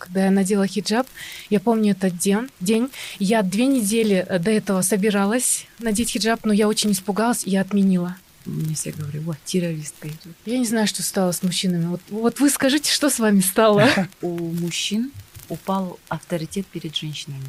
когда я надела хиджаб. Я помню этот день. день. Я две недели э, до этого собиралась надеть хиджаб, но я очень испугалась, и я отменила. Мне все говорят, вот, террористка идет. Я не знаю, что стало с мужчинами. Вот, вот вы скажите, что с вами стало? У мужчин упал авторитет перед женщинами.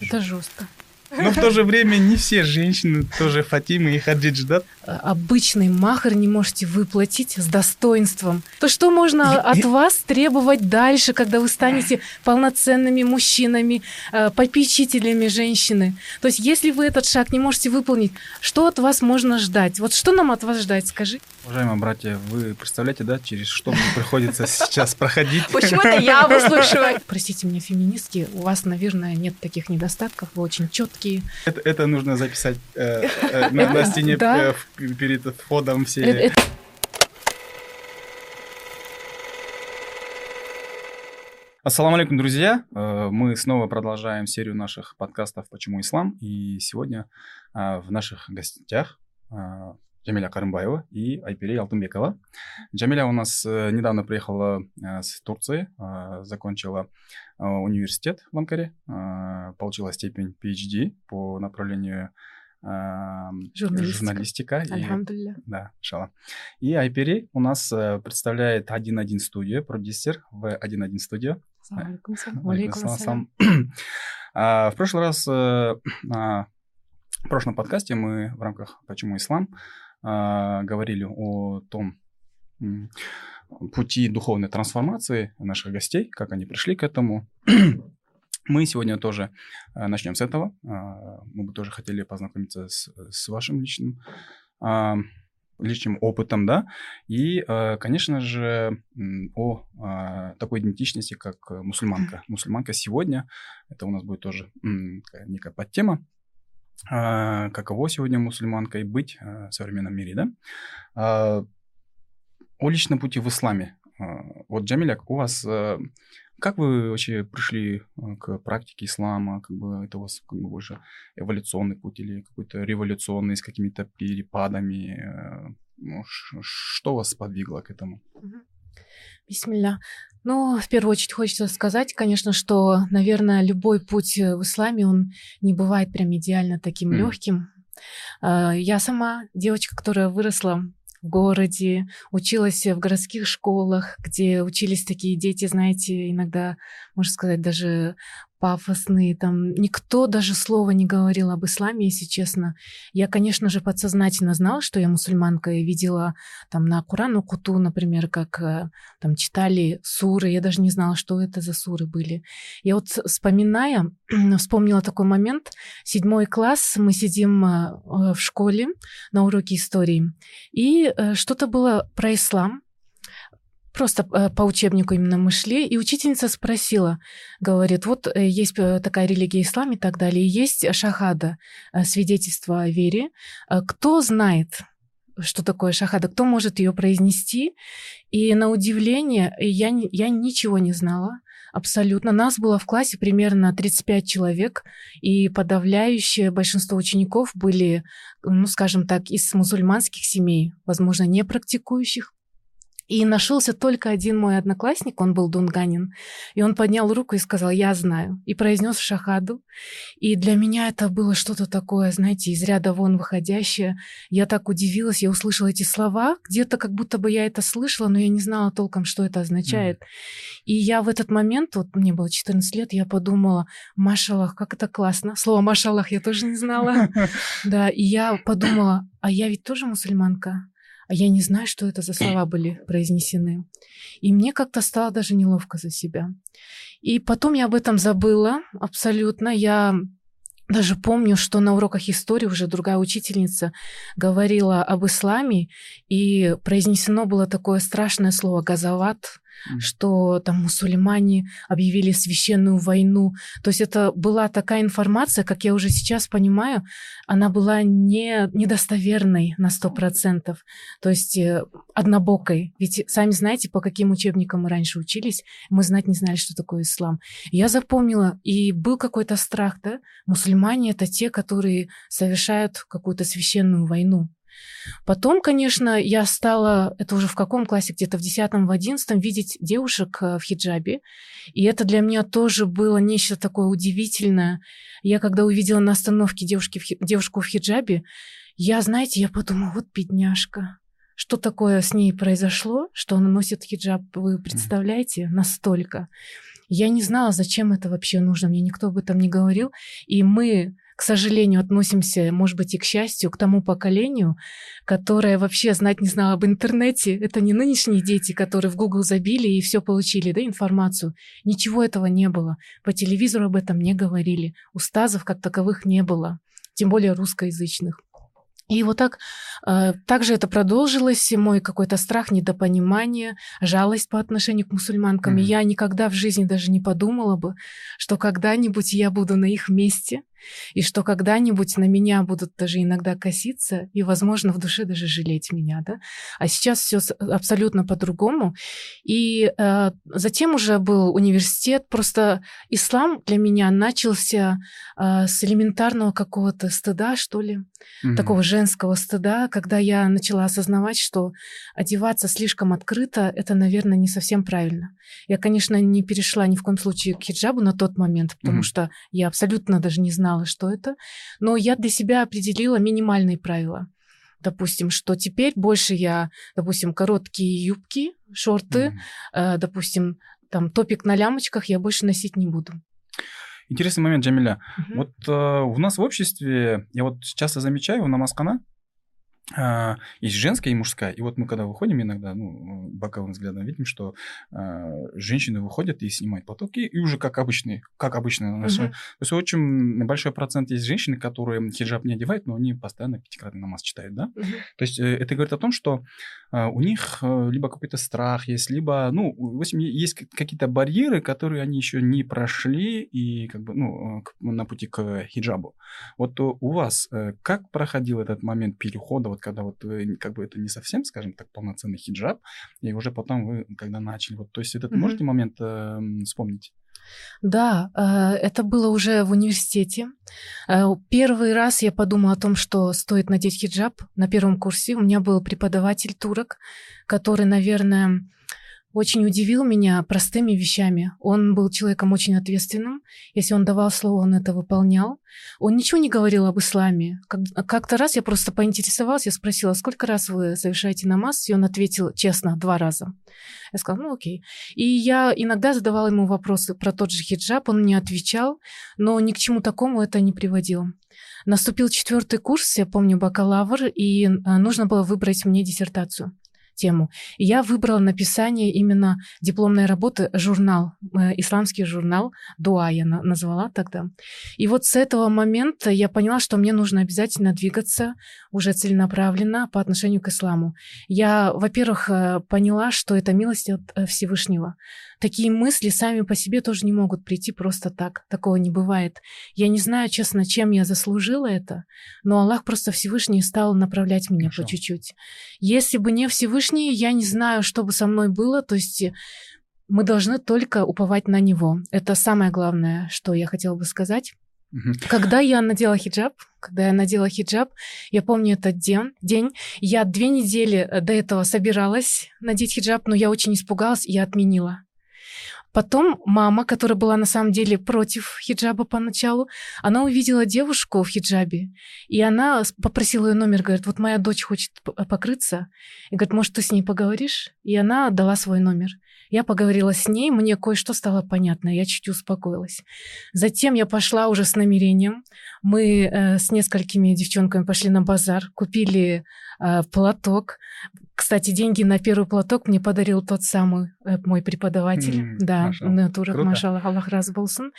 Это жестко. Но в то же время не все женщины тоже Фатимы и Хаджидж, да? Обычный махар не можете выплатить с достоинством. То что можно от вас требовать дальше, когда вы станете полноценными мужчинами, э, попечителями женщины? То есть если вы этот шаг не можете выполнить, что от вас можно ждать? Вот что нам от вас ждать, скажи? Уважаемые братья, вы представляете, да, через что мне приходится сейчас проходить? Почему это я выслушиваю? Простите меня, феминистки, у вас, наверное, нет таких недостатков, вы очень четкие. Это, это нужно записать э, э, на, на стене э, перед входом все. Это... Ассаламу алейкум, друзья! Э, мы снова продолжаем серию наших подкастов «Почему ислам?» И сегодня э, в наших гостях э, Джамиля Карымбаева и Айпире Алтынбекова. Джамиля у нас э, недавно приехала э, с Турции, э, закончила университет в Анкаре, получила степень PhD по направлению Журналистика. журналистика. Альхамдулилля. Да, шала. И Айпери у нас представляет 1.1 студию, продюсер в 1.1 студию. В прошлый раз, в прошлом подкасте мы в рамках «Почему ислам» а, говорили о том пути духовной трансформации наших гостей, как они пришли к этому. Мы сегодня тоже э, начнем с этого. А, мы бы тоже хотели познакомиться с, с вашим личным а, личным опытом, да, и, конечно же, о такой идентичности, как мусульманка. Мусульманка сегодня, это у нас будет тоже некая подтема, а, каково сегодня мусульманкой быть а, в современном мире, да? А, о личном пути в исламе. Вот, Джамиляк, у вас как вы вообще пришли к практике ислама? Как бы это у вас как бы больше эволюционный путь или какой-то революционный с какими-то перепадами? Ну, что вас подвигло к этому? Бисмилля. Ну, в первую очередь хочется сказать, конечно, что, наверное, любой путь в исламе, он не бывает прям идеально таким mm. легким. Я сама девочка, которая выросла в городе, училась в городских школах, где учились такие дети, знаете, иногда, можно сказать, даже пафосные, там никто даже слова не говорил об исламе, если честно. Я, конечно же, подсознательно знала, что я мусульманка, и видела там на Курану Куту, например, как э, там читали суры, я даже не знала, что это за суры были. Я вот вспоминая, вспомнила такой момент, седьмой класс, мы сидим э, в школе на уроке истории, и э, что-то было про ислам, Просто э, по учебнику именно мы шли, и учительница спросила, говорит, вот э, есть э, такая религия ислам и так далее, есть шахада, свидетельство о вере. Кто знает, что такое шахада, кто может ее произнести? И на удивление я, я ничего не знала. Абсолютно. Нас было в классе примерно 35 человек, и подавляющее большинство учеников были, ну, скажем так, из мусульманских семей, возможно, не практикующих. И нашелся только один мой одноклассник, он был дунганин, и он поднял руку и сказал «я знаю», и произнес шахаду. И для меня это было что-то такое, знаете, из ряда вон выходящее. Я так удивилась, я услышала эти слова, где-то как будто бы я это слышала, но я не знала толком, что это означает. Mm. И я в этот момент, вот мне было 14 лет, я подумала, машаллах, как это классно. Слово машаллах я тоже не знала. Да, и я подумала, а я ведь тоже мусульманка а я не знаю, что это за слова были произнесены. И мне как-то стало даже неловко за себя. И потом я об этом забыла абсолютно. Я даже помню, что на уроках истории уже другая учительница говорила об исламе, и произнесено было такое страшное слово что там мусульмане объявили священную войну. То есть это была такая информация, как я уже сейчас понимаю, она была не, недостоверной на сто процентов, то есть э, однобокой. Ведь сами знаете, по каким учебникам мы раньше учились, мы знать не знали, что такое ислам. Я запомнила, и был какой-то страх, да, мусульмане — это те, которые совершают какую-то священную войну. Потом, конечно, я стала, это уже в каком классе, где-то в 10 в 11 видеть девушек э, в хиджабе. И это для меня тоже было нечто такое удивительное. Я когда увидела на остановке девушки в, девушку в хиджабе, я, знаете, я подумала, вот бедняжка. Что такое с ней произошло, что она носит хиджаб, вы представляете, настолько. Я не знала, зачем это вообще нужно, мне никто об этом не говорил. И мы к сожалению, относимся, может быть, и к счастью, к тому поколению, которое вообще знать не знало об интернете. Это не нынешние дети, которые в Google забили и все получили, да, информацию. Ничего этого не было. По телевизору об этом не говорили. Устазов как таковых не было, тем более русскоязычных. И вот так, э, также это продолжилось, мой какой-то страх, недопонимание, жалость по отношению к мусульманкам. Mm-hmm. И я никогда в жизни даже не подумала бы, что когда-нибудь я буду на их месте, и что когда-нибудь на меня будут даже иногда коситься и, возможно, в душе даже жалеть меня, да. А сейчас все абсолютно по-другому. И э, затем уже был университет. Просто ислам для меня начался э, с элементарного какого-то стыда, что ли, mm-hmm. такого женского стыда, когда я начала осознавать, что одеваться слишком открыто это, наверное, не совсем правильно. Я, конечно, не перешла ни в коем случае к хиджабу на тот момент, потому mm-hmm. что я абсолютно даже не знала знала, что это. Но я для себя определила минимальные правила. Допустим, что теперь больше я, допустим, короткие юбки, шорты, mm-hmm. э, допустим, там топик на лямочках я больше носить не буду. Интересный момент, Джамиля. Uh-huh. Вот э, у нас в обществе, я вот часто замечаю, на Маскана есть женская и мужская. И вот мы когда выходим иногда, ну, боковым взглядом видим, что а, женщины выходят и снимают платоки, и уже как обычные, как обычные наши. Uh-huh. То есть очень большой процент есть женщины, которые хиджаб не одевают, но они постоянно пятикратный намаз читают, да? Uh-huh. То есть э, это говорит о том, что а, у них э, либо какой-то страх есть, либо, ну, в общем, есть какие-то барьеры, которые они еще не прошли и как бы, ну, на пути к хиджабу. Вот у вас э, как проходил этот момент перехода вот когда вот вы, как бы это не совсем, скажем так, полноценный хиджаб, и уже потом вы, когда начали, вот, то есть этот mm-hmm. можете момент э, вспомнить? Да, э, это было уже в университете. Э, первый раз я подумала о том, что стоит надеть хиджаб на первом курсе. У меня был преподаватель турок, который, наверное, очень удивил меня простыми вещами. Он был человеком очень ответственным. Если он давал слово, он это выполнял. Он ничего не говорил об исламе. Как-то раз я просто поинтересовалась, я спросила, сколько раз вы совершаете намаз? И он ответил честно, два раза. Я сказала, ну окей. И я иногда задавала ему вопросы про тот же хиджаб, он мне отвечал, но ни к чему такому это не приводило. Наступил четвертый курс, я помню, бакалавр, и э, нужно было выбрать мне диссертацию тему. И я выбрала написание именно дипломной работы журнал, э, исламский журнал Дуа я назвала тогда. И вот с этого момента я поняла, что мне нужно обязательно двигаться уже целенаправленно по отношению к исламу. Я, во-первых, э, поняла, что это милость от э, Всевышнего. Такие мысли сами по себе тоже не могут прийти просто так. Такого не бывает. Я не знаю, честно, чем я заслужила это, но Аллах просто Всевышний стал направлять меня Хорошо. по чуть-чуть. Если бы не Всевышний, я не знаю, что бы со мной было. То есть мы должны только уповать на Него. Это самое главное, что я хотела бы сказать. Когда я надела хиджаб, когда я надела хиджаб, я помню этот день, день, я две недели до этого собиралась надеть хиджаб, но я очень испугалась, и я отменила. Потом мама, которая была на самом деле против хиджаба поначалу, она увидела девушку в хиджабе, и она попросила ее номер, говорит, вот моя дочь хочет покрыться, и говорит, может, ты с ней поговоришь? И она дала свой номер. Я поговорила с ней, мне кое-что стало понятно, я чуть успокоилась. Затем я пошла уже с намерением. Мы э, с несколькими девчонками пошли на базар, купили э, платок. Кстати, деньги на первый платок мне подарил тот самый э, мой преподаватель. Mm, да, Турок Машаллах Аллах Разболсон.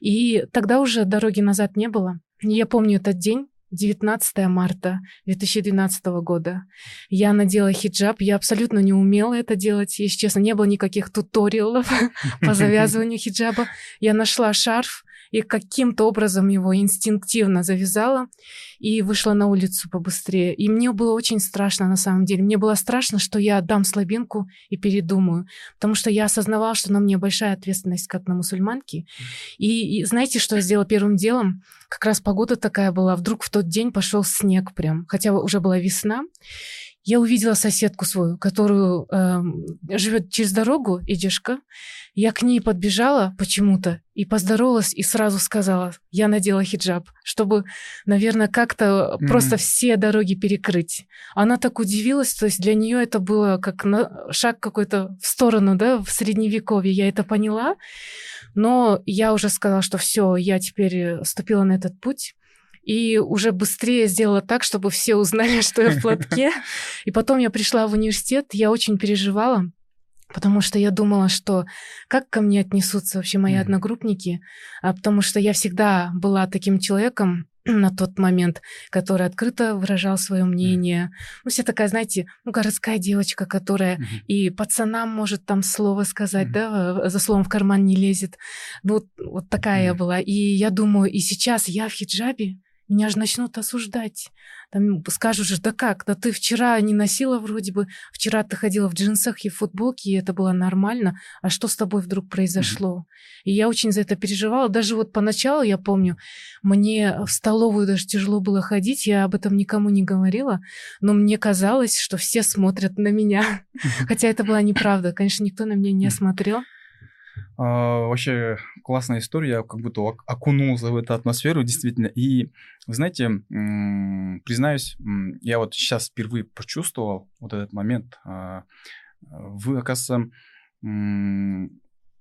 И тогда уже дороги назад не было. Я помню этот день. 19 марта 2012 года. Я надела хиджаб. Я абсолютно не умела это делать. Если честно, не было никаких туториалов по завязыванию хиджаба. Я нашла шарф, и каким-то образом его инстинктивно завязала и вышла на улицу побыстрее. И мне было очень страшно на самом деле. Мне было страшно, что я отдам слабинку и передумаю, потому что я осознавала, что на мне большая ответственность как на мусульманки. И, и знаете, что я сделала первым делом? Как раз погода такая была. Вдруг в тот день пошел снег прям, хотя уже была весна я увидела соседку свою, которую э, живет через дорогу, идешка. Я к ней подбежала почему-то и поздоровалась и сразу сказала, я надела хиджаб, чтобы, наверное, как-то mm-hmm. просто все дороги перекрыть. Она так удивилась, то есть для нее это было как на, шаг какой-то в сторону, да, в средневековье. Я это поняла, но я уже сказала, что все, я теперь ступила на этот путь и уже быстрее сделала так, чтобы все узнали, что я в платке. И потом я пришла в университет, я очень переживала, потому что я думала, что как ко мне отнесутся вообще мои одногруппники, а потому что я всегда была таким человеком, на тот момент, который открыто выражал свое мнение. Ну, все такая, знаете, ну, городская девочка, которая mm-hmm. и пацанам может там слово сказать, mm-hmm. да, за словом в карман не лезет. Ну, вот, вот такая mm-hmm. я была. И я думаю, и сейчас я в хиджабе, меня же начнут осуждать. Там скажут же, да как, да ты вчера не носила вроде бы, вчера ты ходила в джинсах и в футболке, и это было нормально, а что с тобой вдруг произошло? Mm-hmm. И я очень за это переживала. Даже вот поначалу, я помню, мне в столовую даже тяжело было ходить, я об этом никому не говорила, но мне казалось, что все смотрят на меня. Хотя это была неправда. Конечно, никто на меня не смотрел. А, вообще классная история, я как будто окунулся в эту атмосферу, действительно. И, знаете, признаюсь, я вот сейчас впервые почувствовал вот этот момент. А, вы, оказывается,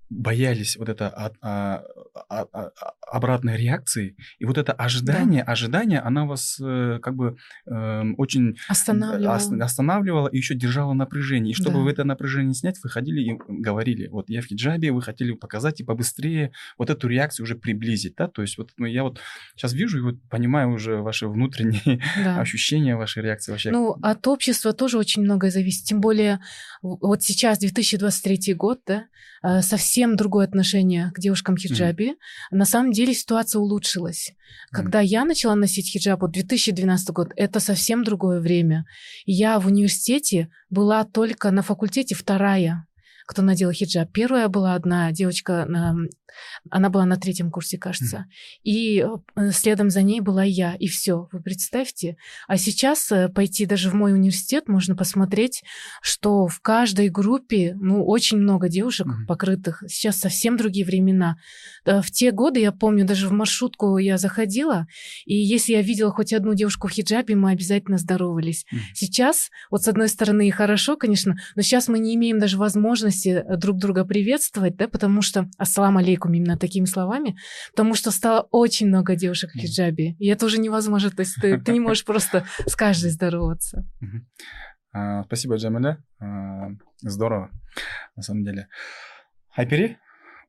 боялись вот это от, а, а, а, обратной реакции, и вот это ожидание, да. ожидание, она вас э, как бы э, очень останавливала. Ос, останавливала и еще держала напряжение. И чтобы да. это напряжение снять, вы ходили и говорили, вот я в хиджабе, вы хотели показать и побыстрее вот эту реакцию уже приблизить, да, то есть вот ну, я вот сейчас вижу и вот понимаю уже ваши внутренние да. ощущения, ваши реакции вообще. Ну, от общества тоже очень многое зависит, тем более вот сейчас 2023 год, да, э, совсем совсем другое отношение к девушкам хиджабе. Mm. На самом деле ситуация улучшилась. Когда mm. я начала носить хиджаб, вот 2012 год, это совсем другое время. Я в университете была только на факультете вторая кто надела хиджаб. Первая была одна девочка, она была на третьем курсе, кажется. Mm. И э, следом за ней была я. И все, вы представьте. А сейчас э, пойти даже в мой университет, можно посмотреть, что в каждой группе, ну, очень много девушек mm. покрытых. Сейчас совсем другие времена. В те годы, я помню, даже в маршрутку я заходила, и если я видела хоть одну девушку в хиджабе, мы обязательно здоровались. Mm. Сейчас, вот с одной стороны, хорошо, конечно, но сейчас мы не имеем даже возможности возможности э, друг друга приветствовать, да, потому что ассалам алейкум именно такими словами, потому что стало очень много девушек в хиджабе, и это уже невозможно, то есть ты, ты не можешь просто с каждой здороваться. А, спасибо, Джамиля. А, здорово, на самом деле. Айпери,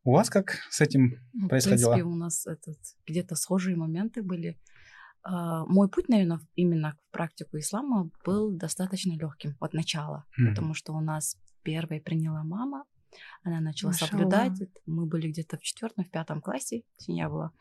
у вас как с этим ну, происходило? В принципе, у нас этот, где-то схожие моменты были. Uh, мой путь, наверное, именно в практику ислама был достаточно легким от начала, mm. потому что у нас первой приняла мама. Она начала Машалла. соблюдать. Мы были где-то в четвертом, в пятом классе, семья была.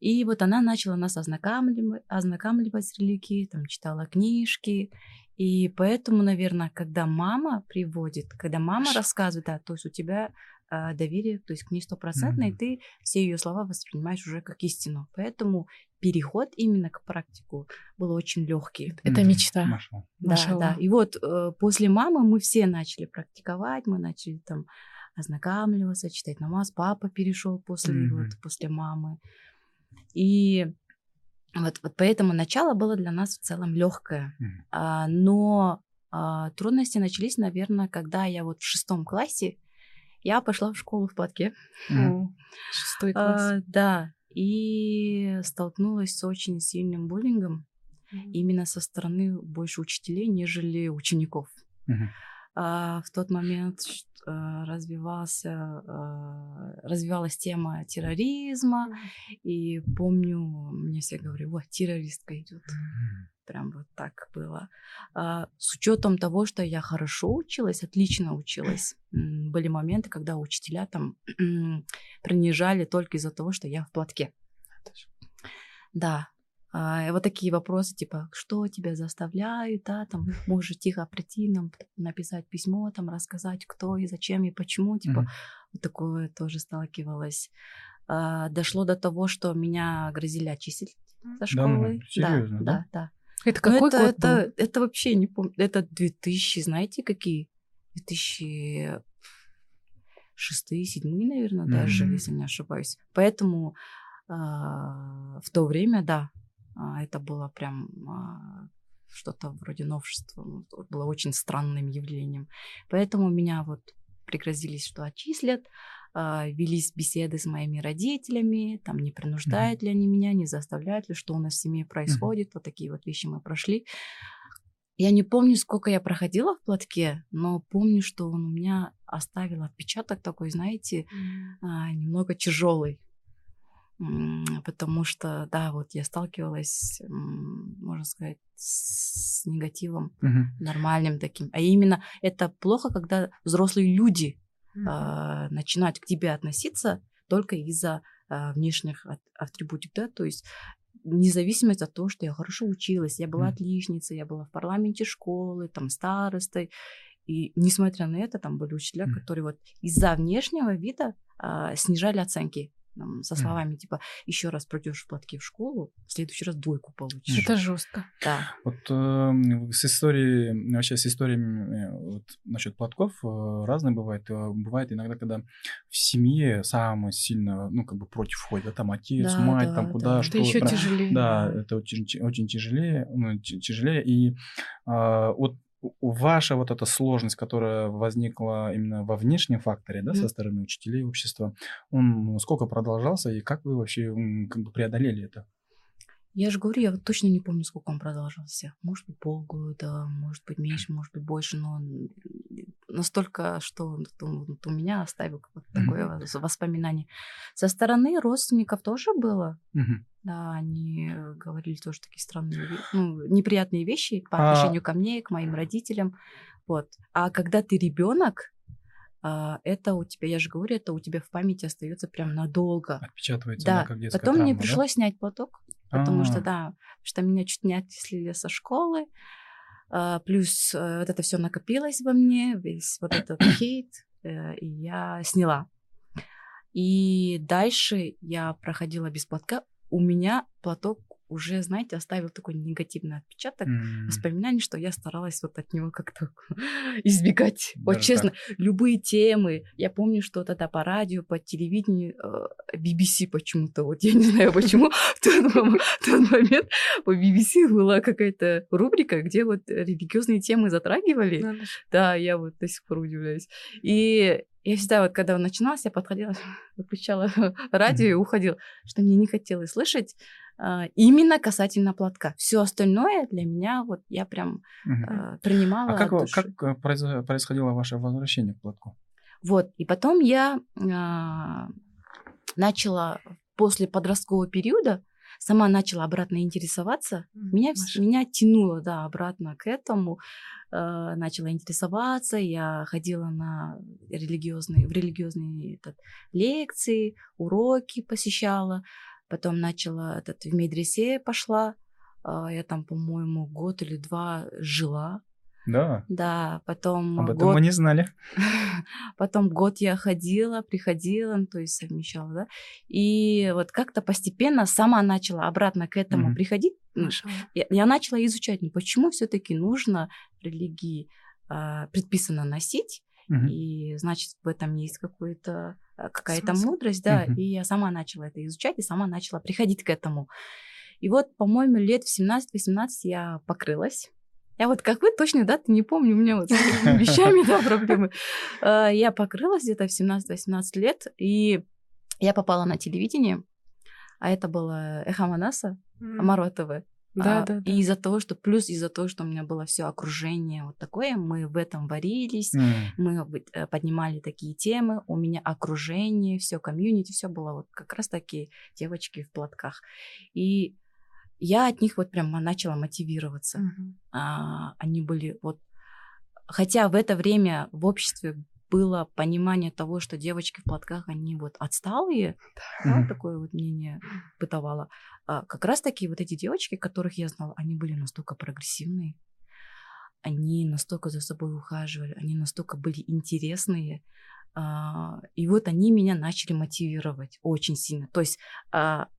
И вот она начала нас ознакомливать, ознакомливать с религией, там читала книжки. И поэтому, наверное, когда мама приводит, когда мама рассказывает, да, то есть у тебя э, доверие, то есть к ней стопроцентное, mm-hmm. и ты все ее слова воспринимаешь уже как истину. Поэтому переход именно к практику был очень легкий. Это мечта. Маша. Да, Маша. да. И вот э, после мамы мы все начали практиковать, мы начали там ознакомливаться, читать намаз. Папа перешел после mm-hmm. вот после мамы. И вот, вот поэтому начало было для нас в целом легкое. Mm-hmm. А, но а, трудности начались, наверное, когда я вот в шестом классе я пошла в школу в платке. Шестой класс. А, да, и столкнулась с очень сильным буллингом именно со стороны больше учителей, нежели учеников. Mm-hmm. А, в тот момент а, развивался, а, развивалась тема терроризма, и помню, мне все говорили, вот террористка идет. Прям вот так было. С учетом того, что я хорошо училась, отлично училась, были моменты, когда учителя там принижали только из-за того, что я в платке. Да, а, вот такие вопросы, типа, что тебя заставляют, да, там, можешь тихо прийти, нам написать письмо, там, рассказать, кто и зачем и почему, типа, mm-hmm. вот такое тоже сталкивалась. А, дошло до того, что меня грозили очистить со школы. Да, серьезно, да? Да, да. Это какой это, год это, был? это вообще не помню. Это 2000, знаете, какие? 2006 2007 наверное, mm-hmm. даже, если не ошибаюсь. Поэтому э, в то время, да, это было прям э, что-то вроде новшества. Ну, было очень странным явлением. Поэтому меня вот пригрозились, что отчислят. А, велись беседы с моими родителями, там не принуждают mm-hmm. ли они меня, не заставляют ли, что у нас в семье происходит, mm-hmm. вот такие вот вещи мы прошли. Я не помню, сколько я проходила в платке, но помню, что он у меня оставил отпечаток такой, знаете, mm-hmm. немного тяжелый. Потому что, да, вот я сталкивалась, можно сказать, с негативом mm-hmm. нормальным таким. А именно это плохо, когда взрослые люди mm-hmm. начинают к тебе относиться только из-за а, внешних атрибутов, да, то есть независимость от того, что я хорошо училась, я была отличницей, я была в парламенте школы, там старостой, и несмотря на это, там были учителя, mm-hmm. которые вот из-за внешнего вида а, снижали оценки там, со словами типа еще раз пройдешь в платке в школу, в следующий раз двойку получишь. Это жестко. Да. Вот э, с историей, вообще с историями э, вот, насчет платков э, разные бывает. Э, бывает иногда, когда в семье самое сильно, ну, как бы против ходит, да, там отец, да, мать, да, там куда, да. что. Это еще тяжелее. Да, это очень, очень тяжелее, ну, тяжелее. И э, вот ваша вот эта сложность, которая возникла именно во внешнем факторе, да, mm-hmm. со стороны учителей общества, он сколько продолжался и как вы вообще как бы преодолели это? Я же говорю, я вот точно не помню, сколько он продолжался. Может быть, полгода, может быть, меньше, может быть, больше, но настолько, что вот у меня оставил вот такое mm-hmm. воспоминание. Со стороны родственников тоже было. Mm-hmm. Да, они говорили тоже такие странные, ну, неприятные вещи по а отношению а... ко мне, к моим родителям. Вот. А когда ты ребенок, а, это у тебя, я же говорю, это у тебя в памяти остается прям надолго. Отпечатывается, да. да как детская Потом травма, мне пришлось да? снять платок, потому что, А-а-а. да, что меня чуть не отчислили со школы, а, плюс э, вот это все накопилось во мне, весь вот этот хейт, э, и я сняла. И дальше я проходила без платка. У меня платок уже, знаете, оставил такой негативный отпечаток, М. воспоминаний, что я старалась вот от него как-то избегать. Вот Даже честно, любые темы. Я помню, что тогда по радио, по телевидению, э, BBC почему-то, вот я не знаю почему, в тот момент по BBC была какая-то рубрика, где вот религиозные темы затрагивали. Да, я вот до сих пор удивляюсь. И я всегда вот, когда начиналось, я подходила, выключала радио и уходила, что мне не хотелось слышать именно касательно платка. Все остальное для меня вот я прям а, принимала А как, как э, происходило ваше возвращение к платку? Вот, и потом я а, начала после подросткового периода сама начала обратно интересоваться. Меня, Маша. меня тянуло, да, обратно к этому. Э, начала интересоваться, я ходила на религиозные, в религиозные этот, лекции, уроки посещала. Потом начала этот, в медресе пошла. А, Я там, по-моему, год или два жила. Да, Да, потом об этом год мы не знали. Потом год я ходила, приходила, ну, то есть совмещала, да. И вот как-то постепенно сама начала обратно к этому Мгм. приходить. Ну, Маша. Я, я начала изучать, ну, почему все-таки нужно религии а, предписано носить, Мгм. и значит в этом есть какой-то какая-то Смысл. мудрость, да. Мгм. И я сама начала это изучать, и сама начала приходить к этому. И вот, по-моему, лет в 17-18 я покрылась. Я вот как вы, точно даты не помню, у меня вот с этими вещами, да, проблемы. А, Я покрылась где-то в 17-18 лет, и я попала на телевидение, а это было Эхо Манаса. Амаро ТВ. Да, а, да, да. И из-за того, что плюс из-за того, что у меня было все окружение вот такое, мы в этом варились, М. мы э, поднимали такие темы, у меня окружение, все комьюнити, все было вот как раз такие девочки в платках. И я от них вот прям начала мотивироваться. Мгм. А, они были вот... Хотя в это время в обществе было понимание того, что девочки в платках, они вот отсталые, да, такое вот мнение бытовало. А как раз таки вот эти девочки, которых я знала, они были настолько прогрессивные, они настолько за собой ухаживали, они настолько были интересные. А, И вот они меня начали мотивировать очень сильно. То есть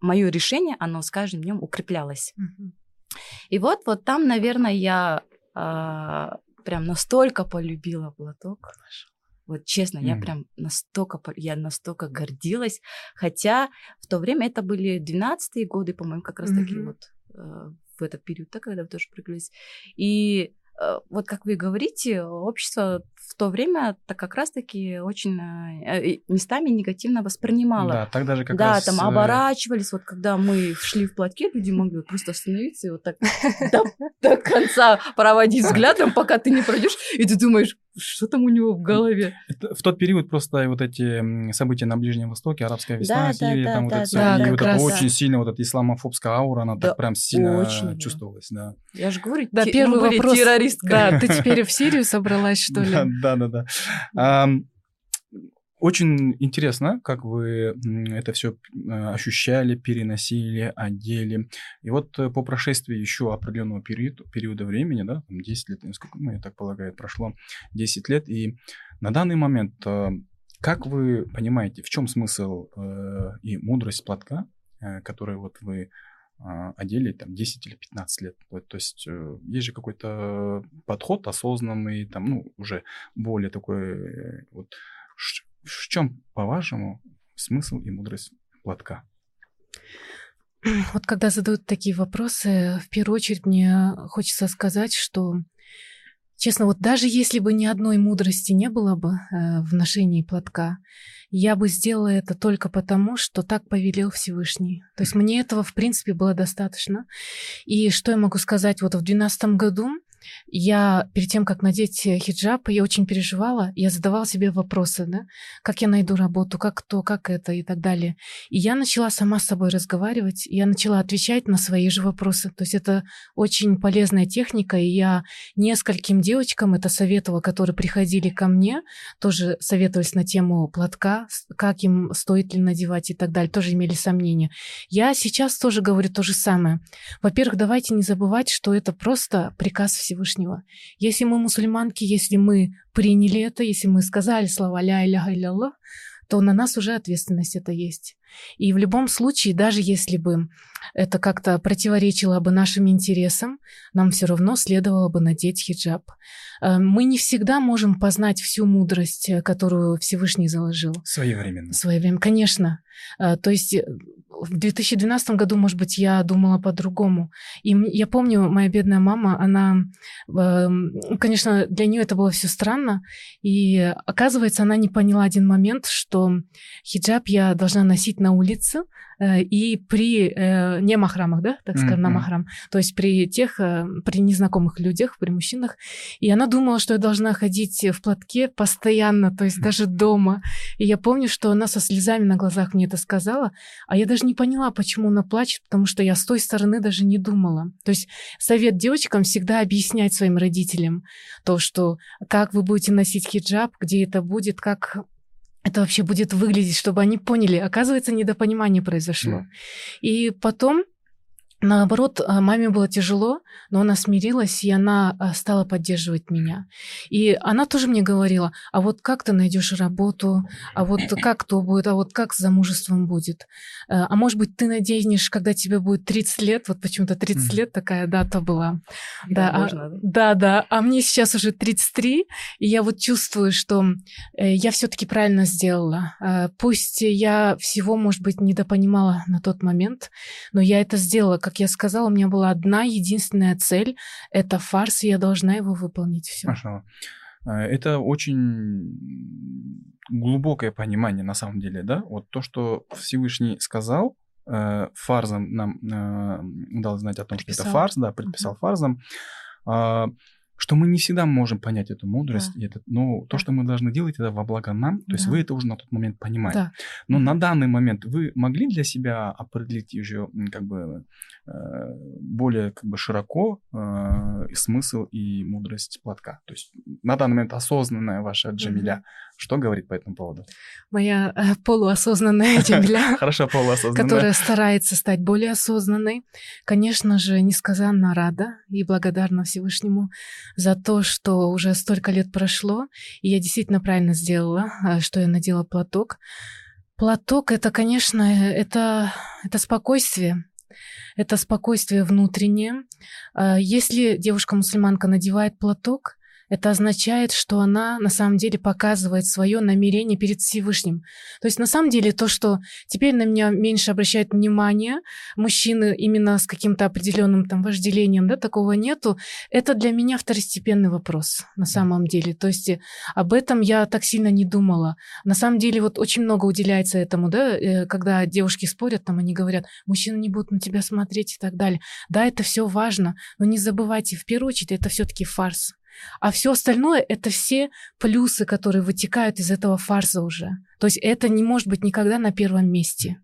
мое решение, оно с каждым днем укреплялось. Мгм. И вот, вот там, наверное, я а, прям настолько полюбила платок. Вот честно, я Мгм. прям настолько, я настолько гордилась. Хотя в то время это были 12-е годы, по-моему, как раз таки Мгм. вот э, в этот период, да, когда вы тоже прыгались. И э, вот как вы говорите, общество в то время так как раз-таки очень э, местами негативно воспринимало. Да, так даже как да, раз... там э, оборачивались, вот когда мы шли в платке, люди могли просто остановиться и вот так до, до конца проводить взглядом, пока ты не пройдешь, и ты думаешь, что там у него в голове. это- в тот период просто вот эти события на Ближнем Востоке, арабская весна, Да, да, Сирия, да, там вот да, это да, и вот это очень сильно, вот эта исламофобская аура, она Да, так прям сильно очень, да. чувствовалась, да. Я же говорю, Да, те- первый мы были вопрос. террористками. Да, ты теперь в Сирию собралась, что ли? Да, да, да. Очень интересно, как вы это все ощущали, переносили, одели. И вот э, по прошествии еще определенного периода, периода времени, да, там 10 лет, сколько, ну, я так полагаю, прошло 10 лет, и на данный момент, э, как вы понимаете, в чем смысл э, и мудрость платка, э, который вот вы а, одели там 10 или 15 лет. Вот, То есть э, есть же какой-то подход осознанный, там, ну, уже более такой, вот, в чем, по-вашему, смысл и мудрость платка? Вот когда задают такие вопросы, в первую очередь мне хочется сказать, что, честно, вот даже если бы ни одной мудрости не было бы э, в ношении платка, я бы сделала это только потому, что так повелел Всевышний. То есть мне этого, в принципе, было достаточно. И что я могу сказать? Вот в 2012 году я перед тем, как надеть э, хиджаб, я очень переживала, я задавала себе вопросы, да, как я найду работу, как то, как это и так далее. И я начала сама с собой разговаривать, я начала отвечать на свои же вопросы. То есть это очень полезная техника, и я нескольким девочкам это советовала, которые приходили ко мне, тоже советовались на тему платка, как им стоит ли надевать и так далее, тоже имели сомнения. Я сейчас тоже говорю то же самое. Во-первых, давайте не забывать, что это просто приказ Всевышнего. Если мы мусульманки, если мы приняли это, если мы сказали слова «ля иляха илля то на нас уже ответственность это есть. И в любом случае, даже если бы это как-то противоречило бы нашим интересам, нам все равно следовало бы надеть хиджаб. Э, Мы не всегда можем познать всю мудрость, э, которую Всевышний заложил Своевременно. в свое время, конечно. Э, То есть в 2012 году, может быть, я думала по-другому. И я помню, моя бедная мама, она, эм, конечно, для нее это было все странно. И оказывается, она не поняла один момент, что хиджаб я должна носить на улице э, и при э, не махрамах, да, так скажем, на Мгм. махрам, то есть при тех, э, при незнакомых людях, при мужчинах. И она думала, что я должна ходить в платке постоянно, то есть даже дома. И я помню, что она со слезами на глазах мне это сказала, а я даже не поняла, почему она плачет, потому что я с той стороны даже не думала. То есть совет девочкам всегда объяснять своим родителям то, что как вы будете носить хиджаб, где это будет, как это вообще будет выглядеть, чтобы они поняли. Оказывается, недопонимание произошло. Мгм. И потом Наоборот, а, маме было тяжело, но она смирилась, и она а, стала поддерживать меня. И она тоже мне говорила, а вот как ты найдешь работу, а вот как то будет, а вот как с замужеством будет. Э, А может быть, ты наденешь, когда тебе будет 30 лет, вот почему-то 30 Мгм. лет такая дата была. Да, а- можно, да? да, да. А мне сейчас уже 33, и я вот чувствую, что э, я все-таки правильно сделала. Э, Пусть я всего, может быть, недопонимала на тот момент, но я это сделала. Как я сказала, у меня была одна единственная цель — это фарс, и я должна его выполнить. Все. Машалла. Э, Это очень глубокое понимание на самом деле, да? Вот то, что Всевышний сказал, э, фарзом нам э, удалось знать о том, Предписал. что это фарс, да, предписал фарзом, э, что мы не всегда можем понять эту мудрость, Да. и это, но то, Да. что мы должны делать, это во благо нам, то есть Да. вы это уже на тот момент понимаете. Да. Но на данный момент вы могли для себя определить уже как бы э, более как бы широко э, смысл и мудрость платка? То есть на данный момент осознанная ваша Джамиля, что говорит по этому поводу? Моя э, полуосознанная Джамиля, Хорошо, полуосознанная. которая старается стать более осознанной, конечно же, несказанно рада и благодарна Всевышнему за то, что уже столько лет прошло, и я действительно правильно сделала, э, что я надела платок. Платок это, конечно, это, это спокойствие. Это спокойствие внутреннее. Э, Если девушка-мусульманка надевает платок, это означает, что она на самом деле показывает свое намерение перед Всевышним. То есть на самом деле то, что теперь на меня меньше обращают внимание, мужчины именно с каким-то определенным там вожделением, да, такого нету, это для меня второстепенный вопрос на самом деле. То есть об этом я так сильно не думала. На самом деле вот очень много уделяется этому, да, э, когда девушки спорят, там они говорят, мужчины не будут на тебя смотреть и так далее. Да, это все важно, но не забывайте, в первую очередь, это все-таки фарс. А все остальное это все плюсы, которые вытекают из этого фарса уже. То есть это не может быть никогда на первом месте.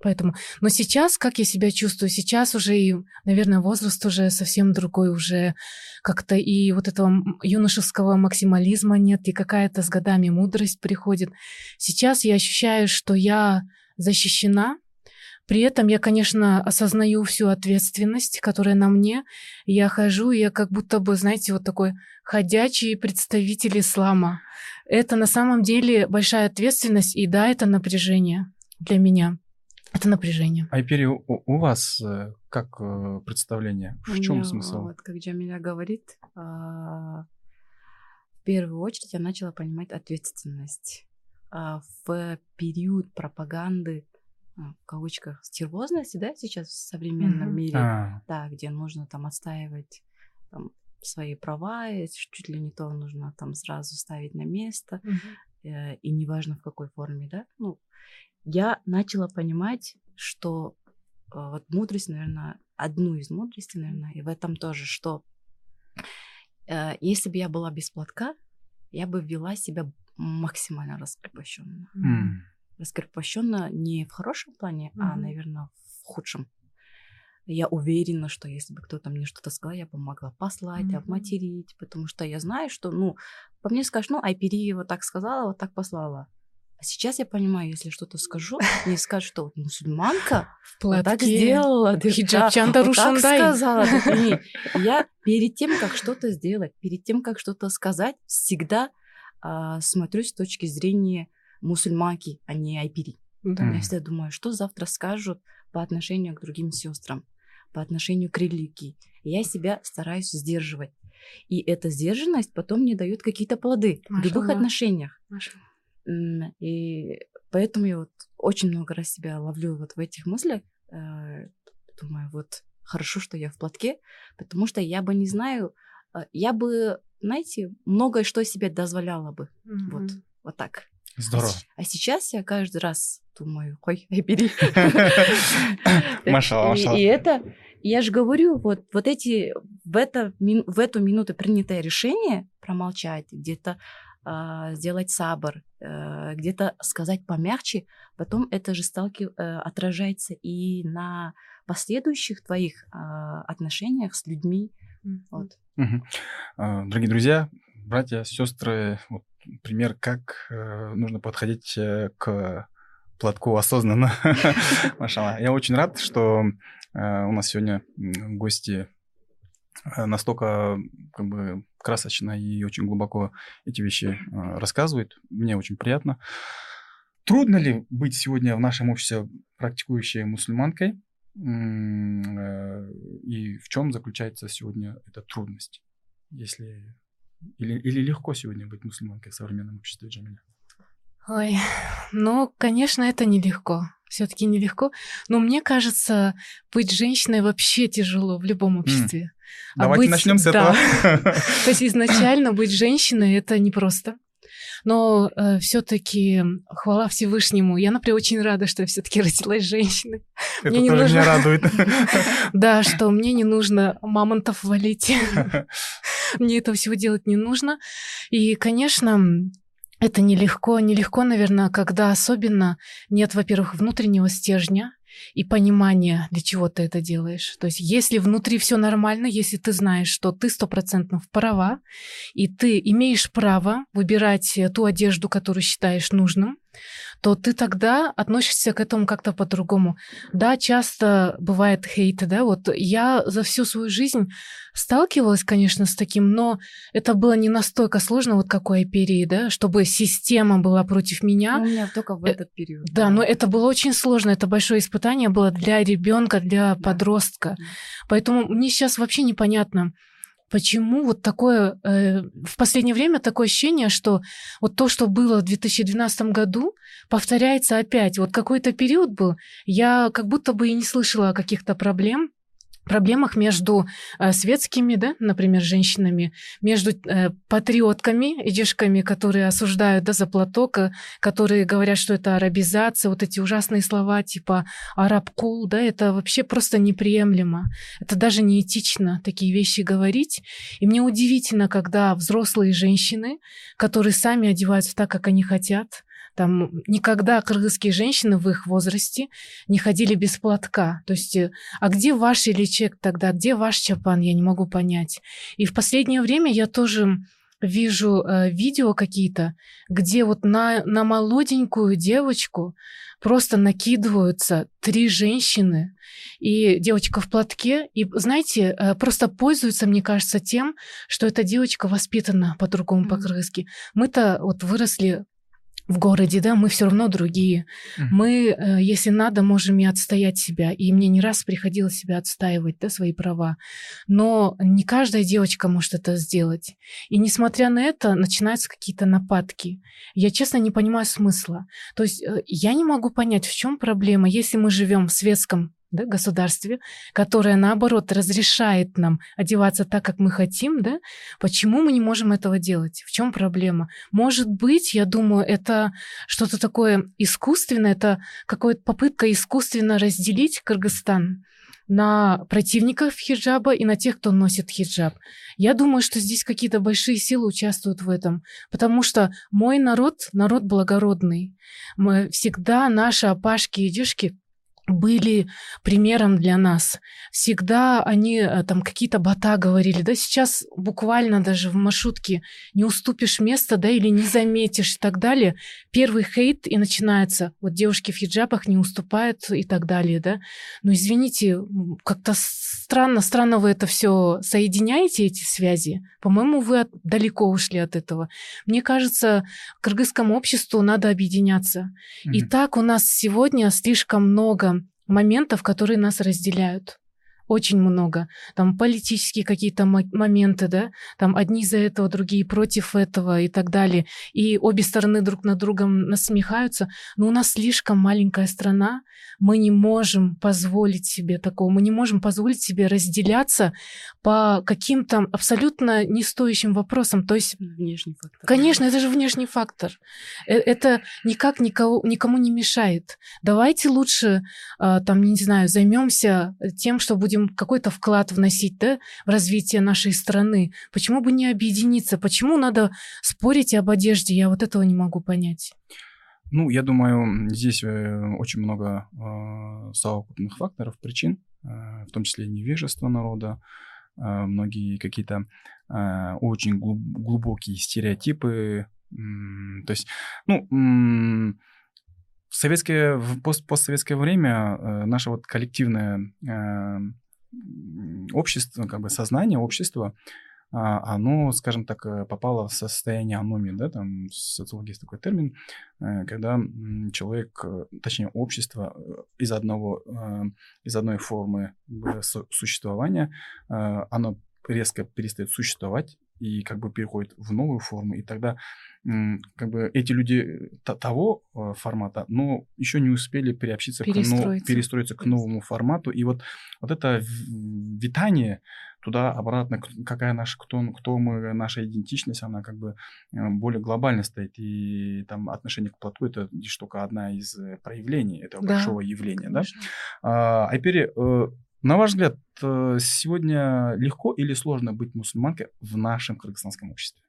Поэтому. Но сейчас, как я себя чувствую, сейчас уже и, наверное, возраст уже совсем другой, уже как-то и вот этого юношеского максимализма нет, и какая-то с годами мудрость приходит. Сейчас я ощущаю, что я защищена, при этом я, конечно, осознаю всю ответственность, которая на мне. Я хожу, и я как будто бы, знаете, вот такой ходячий представитель ислама. Это на самом деле большая ответственность, и да, это напряжение для меня. Это напряжение. Айпери, у, у вас э, как э, представление? В У чем меня, смысл? Вот, как Джамиля говорит, а, в первую очередь я начала понимать ответственность. А, В период пропаганды, а, в кавычках, стервозности, да, сейчас в современном Мгм. мире, А, да, где нужно там отстаивать там, свои права, чуть ли не то нужно там сразу ставить на место, э, и неважно в какой форме, да, ну, я начала понимать, что э, вот мудрость, наверное, одну из мудростей, наверное, и в этом тоже, что э, если бы я была без платка, я бы вела себя максимально раскрепощенно. м. Раскрепощенно не в хорошем плане, а, Мгм. наверное, в худшем. Я уверена, что если бы кто-то мне что-то сказал, я бы могла послать, Мгм. обматерить, потому что я знаю, что, ну, по мне скажешь, ну, Айпери вот так сказала, вот так послала. А сейчас я понимаю, если что-то скажу, мне скажут, что вот мусульманка В вот так платке. сделала. да, Хиджабчан да, вот так сказала. Я перед тем, как что-то сделать, перед тем, как что-то сказать, всегда а, смотрю с точки зрения мусульманки, а не айпири. Да. Мгм. Я всегда думаю, что завтра скажут по отношению к другим сестрам, по отношению к религии. Я себя стараюсь сдерживать. И эта сдержанность потом мне дает какие-то плоды в любых Машаллах. отношениях. Маша. И поэтому я вот очень много раз себя ловлю вот в этих мыслях. Э, Думаю, вот хорошо, что я в платке, потому что я бы не знаю, э, я бы, знаете, многое что себе дозволяла бы. Вот, Мгм. вот так. Здорово. А, а сейчас я каждый раз думаю, ой, бери. Машалла, И- машалла. И это, я же говорю, вот, вот эти, в, это, в эту минуту принятое решение промолчать, где-то а, сделать сабр, э, где-то сказать помягче, потом это же сталки, э, отражается и на последующих твоих а, отношениях с людьми. Мгм. Вот. А, Дорогие друзья, братья, сестры, вот пример, как э, нужно подходить э, к платку осознанно. Машалла. Я очень рад, что э, у нас сегодня гости настолько как бы красочно и очень глубоко эти вещи рассказывают. Мне очень приятно. Трудно ли быть сегодня в нашем обществе практикующей мусульманкой? И в чем заключается сегодня эта трудность? Если... Или, или легко сегодня быть мусульманкой в современном обществе, Джамиля? Ой, ну, конечно, это нелегко. Все-таки нелегко. Но мне кажется, быть женщиной вообще тяжело в любом обществе. А Давайте быть- начнем с да. этого. То есть изначально быть женщиной это непросто. Но э, все-таки хвала Всевышнему. Я, например, очень рада, что я все-таки родилась женщиной. Это мне тоже нужно... меня радует. Да, что мне не нужно мамонтов валить. Мне этого всего делать не нужно. И, конечно, это нелегко. Нелегко, наверное, когда особенно нет, во-первых, внутреннего стержня, и понимание, для чего ты это делаешь. То есть, если внутри все нормально, если ты знаешь, что ты стопроцентно права, и ты имеешь право выбирать ту одежду, которую считаешь нужным, то ты тогда относишься к этому как-то по-другому. Да, часто бывает хейт, да, вот я за всю свою жизнь сталкивалась, конечно, с таким, но это было не настолько сложно, вот как у Айперии, да, чтобы система была против меня. У меня только в э, этот период. Да, да, но это было очень сложно, это большое испытание было для ребенка, для да. подростка. Поэтому мне сейчас вообще непонятно, Почему вот такое, э, в последнее время такое ощущение, что вот то, что было в 2012 году, повторяется опять. Вот какой-то период был, я как будто бы и не слышала о каких-то проблем, проблемах между э, светскими, да, например, женщинами, между э, патриотками, идишками, которые осуждают да, за платок, э, которые говорят, что это арабизация, вот эти ужасные слова типа арабкул, да, это вообще просто неприемлемо. Это даже неэтично такие вещи говорить. И мне удивительно, когда взрослые женщины, которые сами одеваются так, как они хотят, там никогда кыргызские женщины в их возрасте не ходили без платка. То есть, э, а где ваш иличек тогда? Где ваш чапан? Я не могу понять. И в последнее время я тоже вижу э, видео какие-то, где вот на, на молоденькую девочку просто накидываются три женщины, и девочка в платке, и, знаете, э, просто пользуются, мне кажется, тем, что эта девочка воспитана по-другому, mm-hmm. по-крымски. Мы-то вот выросли в городе, да, мы все равно другие. Mm-hmm. Мы, э, если надо, можем и отстоять себя. И мне не раз приходилось себя отстаивать, да, свои права. Но не каждая девочка может это сделать. И несмотря на это, начинаются какие-то нападки. Я, честно, не понимаю смысла. То есть э, я не могу понять, в чем проблема, если мы живем в светском да, государстве, которое, наоборот, разрешает нам одеваться так, как мы хотим, да, почему мы не можем этого делать? В чем проблема? Может быть, я думаю, это что-то такое искусственное, это какая-то попытка искусственно разделить Кыргызстан на противников хиджаба и на тех, кто носит хиджаб. Я думаю, что здесь какие-то большие силы участвуют в этом, потому что мой народ, народ благородный. Мы всегда наши опашки и дешки были примером для нас. Всегда они э, там какие-то бота говорили, да, сейчас буквально даже в маршрутке не уступишь место, да, или не заметишь и так далее. Первый хейт и начинается. Вот девушки в хиджабах не уступают и так далее, да. Но извините, как-то странно, странно вы это все соединяете, эти связи. По-моему, вы от, далеко ушли от этого. Мне кажется, кыргызскому обществу надо объединяться. Mm-hmm. И так у нас сегодня слишком много моментов, которые нас разделяют очень много. Там политические какие-то моменты, да, там одни за этого, другие против этого и так далее. И обе стороны друг над другом насмехаются. Но у нас слишком маленькая страна, мы не можем позволить себе такого, мы не можем позволить себе разделяться по каким-то абсолютно не стоящим вопросам. То есть... Внешний фактор. Конечно, это же внешний фактор. Э, это никак никого, никому не мешает. Давайте лучше, а, там, не знаю, займемся тем, что будем будем какой-то вклад вносить да, в развитие нашей страны. Почему бы не объединиться? Почему надо спорить об одежде? Я вот этого не могу понять. Ну, я думаю, здесь э, очень много э, совокупных факторов, причин, э, в том числе невежество народа, э, многие какие-то очень глуб- глубокие стереотипы. То есть, ну, в советское, в пост, постсоветское время э, наше вот коллективное общество, как бы сознание общества, а, оно, скажем так, э, попало в состояние аномии, да, там в социологии есть такой термин, э, когда человек, э, точнее общество из одного, из одной формы существования, оно резко перестает существовать, и как бы переходят в новую форму, и тогда как бы эти люди того э, формата, но еще не успели приобщиться перестроиться. к, перестроиться к новому формату, и вот, вот это витание туда-обратно, какая наша, кто, кто мы, наша идентичность, она как бы э, более глобально стоит, и там отношение к плату это лишь только одна из э, проявлений этого да, большого явления, конечно. да. А, Айпери, на ваш взгляд, сегодня легко или сложно быть мусульманкой в нашем кыргызстанском обществе?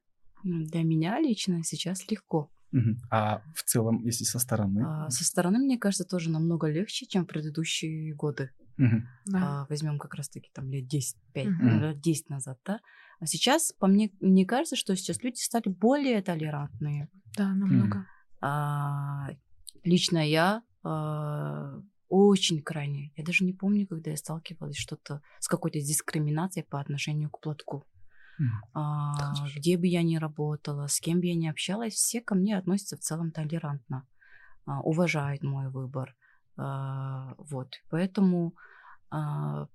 Для меня лично сейчас легко. Угу. А в целом, если со стороны? А, со стороны, мне кажется, тоже намного легче, чем в предыдущие годы. Угу. Да. А, возьмем как раз-таки там лет 10, 5, угу. 10 назад, да? А сейчас, по мне, мне кажется, что сейчас люди стали более толерантные. Да, намного. А, лично я а, очень крайне. Я даже не помню, когда я сталкивалась что-то с какой-то дискриминацией по отношению к платку. А, где бы я ни работала, с кем бы я ни общалась, все ко мне относятся в целом толерантно, а, уважают мой выбор. А, вот, поэтому а,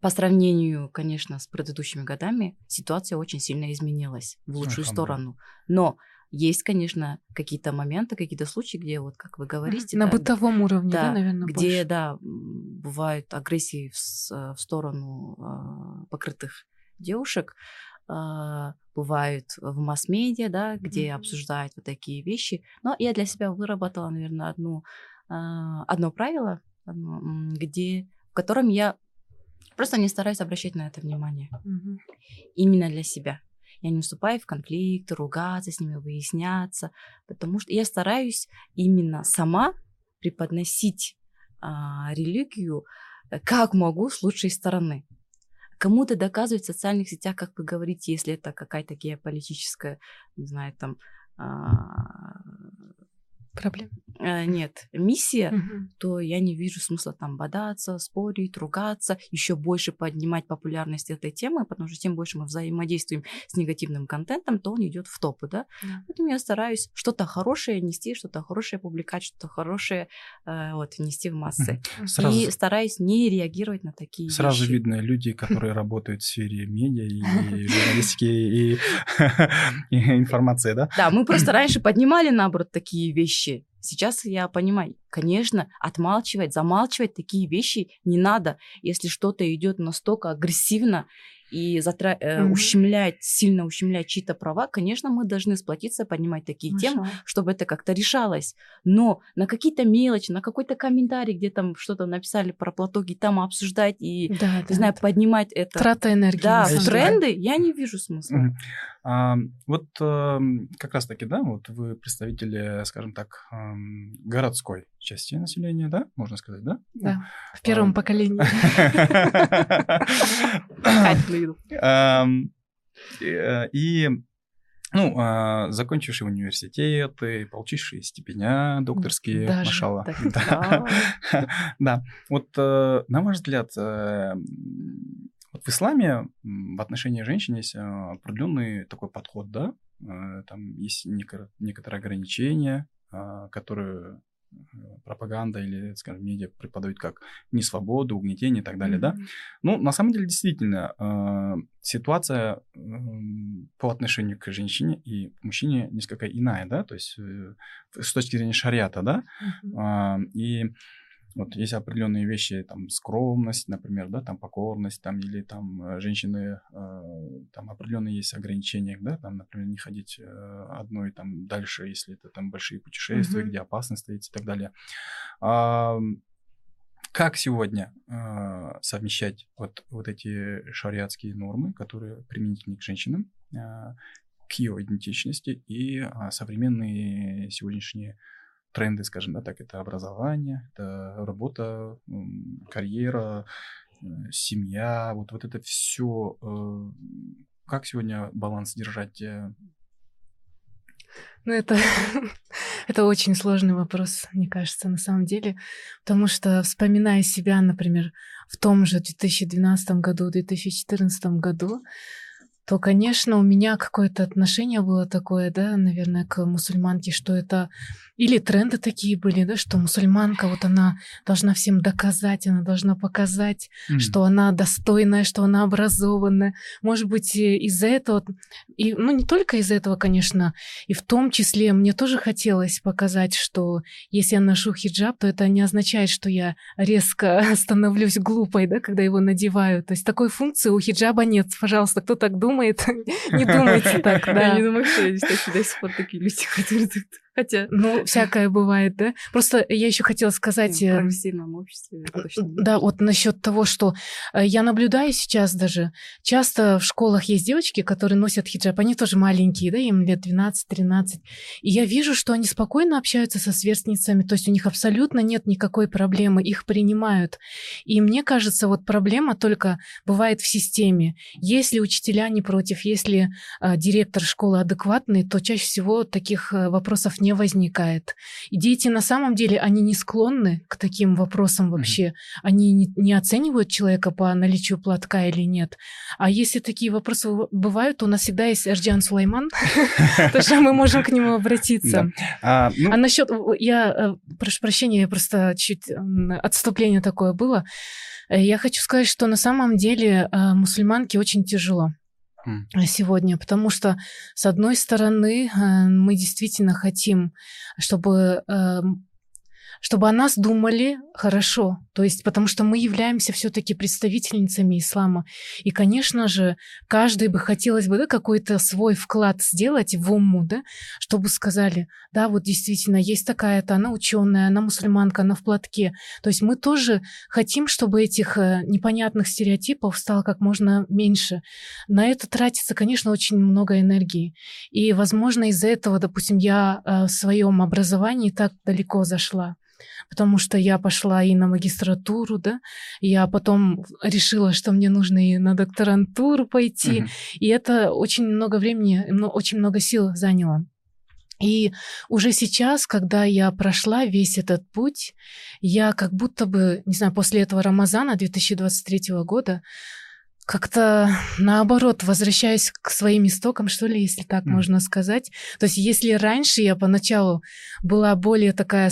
по сравнению, конечно, с предыдущими годами ситуация очень сильно изменилась в лучшую сторону. Но есть, конечно, какие-то моменты, какие-то случаи, где вот, как вы говорите, на да, бытовом уровне, да, да наверное, где, больше. да, бывают агрессии в, в сторону э, покрытых девушек э, бывают в масс-медиа, да, где mm-hmm. обсуждают вот такие вещи. Но я для себя выработала, наверное, одну, э, одно правило, где, в котором я просто не стараюсь обращать на это внимание. Mm-hmm. Именно для себя. Я не вступаю в конфликт, ругаться с ними, выясняться, потому что я стараюсь именно сама преподносить а, религию э, как могу с лучшей стороны. Кому-то доказывать в социальных сетях, как вы говорите, если это какая-то геополитическая, не знаю, там а, проблем? Э, нет, миссия, угу. то я не вижу смысла там бодаться, спорить, ругаться, еще больше поднимать популярность этой темы, потому что тем больше мы взаимодействуем с негативным контентом, то он идет в топы, да? да. Поэтому я стараюсь что-то хорошее нести, что-то хорошее публиковать, что-то хорошее э, вот нести в массы. Сразу... И стараюсь не реагировать на такие Сразу вещи. видно люди, которые работают в сфере медиа и журналистики и информации, да? Да, мы просто раньше поднимали, наоборот, такие вещи, Сейчас я понимаю, конечно, отмалчивать, замалчивать такие вещи не надо, если что-то идет настолько агрессивно и затра... mm-hmm. ущемляет, сильно ущемляет чьи-то права, конечно, мы должны сплотиться, поднимать такие Маша. темы, чтобы это как-то решалось. Но на какие-то мелочи, на какой-то комментарий, где там что-то написали про платок, и там обсуждать и, да, не да, знаю, поднимать это. Трата энергии. Да, в тренды я не вижу смысла. Mm-hmm. А, вот а, как раз-таки, да, вот вы представители, скажем так, а, городской части населения, да, можно сказать, да? Да, в первом а, поколении. Э, и ну, а, закончивший университеты, получившие степеня докторские, Даже машала. Да. Вот э, на ваш взгляд, э, вот в исламе в отношении женщин есть определенный такой подход, да? Там есть некоторые ограничения, которые пропаганда или, скажем, медиа преподают как несвободу, угнетение и так далее, mm-hmm. да. Ну, на самом деле, действительно, э, ситуация э, по отношению к женщине и мужчине несколько иная, да, то есть э, с точки зрения шариата, да, mm-hmm. э, и вот есть определенные вещи, там, скромность, например, да, там, покорность, там, или там э, женщины, э, там, определенные есть ограничения, да, там, например, не ходить э, одной, там, дальше, если это там большие путешествия, mm-hmm. где опасность стоит и так далее. А, как сегодня э, совмещать вот, вот эти шариатские нормы, которые применительны к женщинам, э, к ее идентичности и э, современные сегодняшние тренды, скажем да, так, это образование, это работа, карьера, э, семья, вот, вот это все. Э, как сегодня баланс держать? Э? Ну, это, это очень сложный вопрос, мне кажется, на самом деле. Потому что, вспоминая себя, например, в том же 2012 году, 2014 году, то, конечно, у меня какое-то отношение было такое, да, наверное, к мусульманке, что это или тренды такие были, да, что мусульманка, вот она должна всем доказать, она должна показать, mm. что она достойная, что она образованная. Может быть, из-за этого, и, ну, не только из-за этого, конечно, и в том числе мне тоже хотелось показать, что если я ношу хиджаб, то это не означает, что я резко становлюсь глупой, да, когда его надеваю. То есть такой функции у хиджаба нет. Пожалуйста, кто так думает, не думайте так, да. Я не думаю, что есть до сих пор такие люди, которые Хотя... Ну, всякое бывает, да? Просто я еще хотела сказать... В э, прогрессивном обществе точно. Да, вот насчет того, что э, я наблюдаю сейчас даже, часто в школах есть девочки, которые носят хиджаб, они тоже маленькие, да, им лет 12-13, и я вижу, что они спокойно общаются со сверстницами, то есть у них абсолютно нет никакой проблемы, их принимают. И мне кажется, вот проблема только бывает в системе. Если учителя не против, если э, директор школы адекватный, то чаще всего таких э, вопросов не не возникает. И дети на самом деле, они не склонны к таким вопросам вообще. Mm-hmm. Они не, не оценивают человека по наличию платка или нет. А если такие вопросы бывают, то у нас всегда есть Эрджан Сулайман, что мы можем к нему обратиться. А, ну а насчет... Я э, прошу прощения, просто чуть отступление такое было. Э, я хочу сказать, что на самом деле э, мусульманке очень тяжело сегодня, потому что, с одной стороны, э, мы действительно хотим, чтобы эм, чтобы о нас думали хорошо, то есть потому что мы являемся все-таки представительницами ислама. И, конечно же, каждый бы хотелось бы да, какой-то свой вклад сделать в уму, да, чтобы сказали, да, вот действительно есть такая-то, она ученая, она мусульманка, она в платке. То есть мы тоже хотим, чтобы этих э, непонятных стереотипов стало как можно меньше. На это тратится, конечно, очень много энергии. И, возможно, из-за этого, допустим, я э, в своем образовании так далеко зашла потому что я пошла и на магистратуру, да, я потом решила, что мне нужно и на докторантуру пойти, uh-huh. и это очень много времени, очень много сил заняло. И уже сейчас, когда я прошла весь этот путь, я как будто бы, не знаю, после этого Рамазана 2023 года, как-то наоборот возвращаюсь к своим истокам, что ли, если так mm. можно сказать. То есть если раньше я поначалу была более такая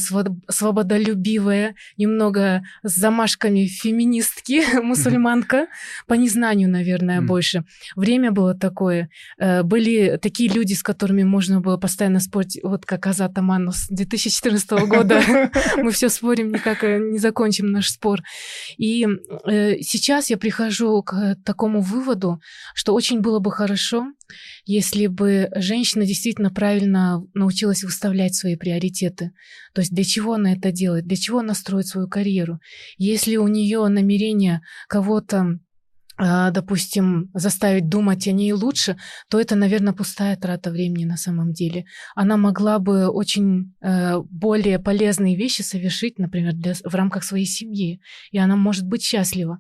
свободолюбивая, немного с замашками феминистки, мусульманка, по незнанию, наверное, mm. больше. Время было такое. Э, были такие люди, с которыми можно было постоянно спорить, вот как Азат Аману с 2014 года. Мы все спорим, никак э, не закончим наш спор. И э, сейчас я прихожу к такому выводу, что очень было бы хорошо, если бы женщина действительно правильно научилась выставлять свои приоритеты. То есть для чего она это делает, для чего она строит свою карьеру. Если у нее намерение кого-то допустим, заставить думать о ней лучше, то это, наверное, пустая трата времени на самом деле. Она могла бы очень э, более полезные вещи совершить, например, для, в рамках своей семьи, и она может быть счастлива.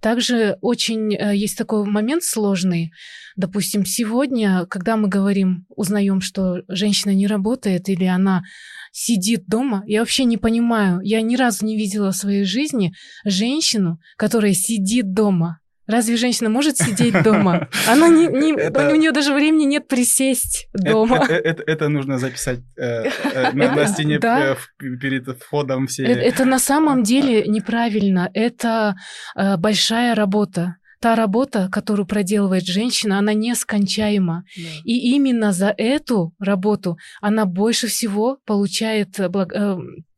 Также очень э, есть такой момент сложный. Допустим, сегодня, когда мы говорим, узнаем, что женщина не работает или она сидит дома, я вообще не понимаю, я ни разу не видела в своей жизни женщину, которая сидит дома Разве женщина может сидеть дома? Она не, не это... у нее даже времени нет присесть дома. Это, это, это нужно записать э, э, на, на стене да. перед входом все. Это, это на самом деле неправильно. Это э, большая работа та работа, которую проделывает женщина, она нескончаема. Да. И именно за эту работу она больше всего получает благ...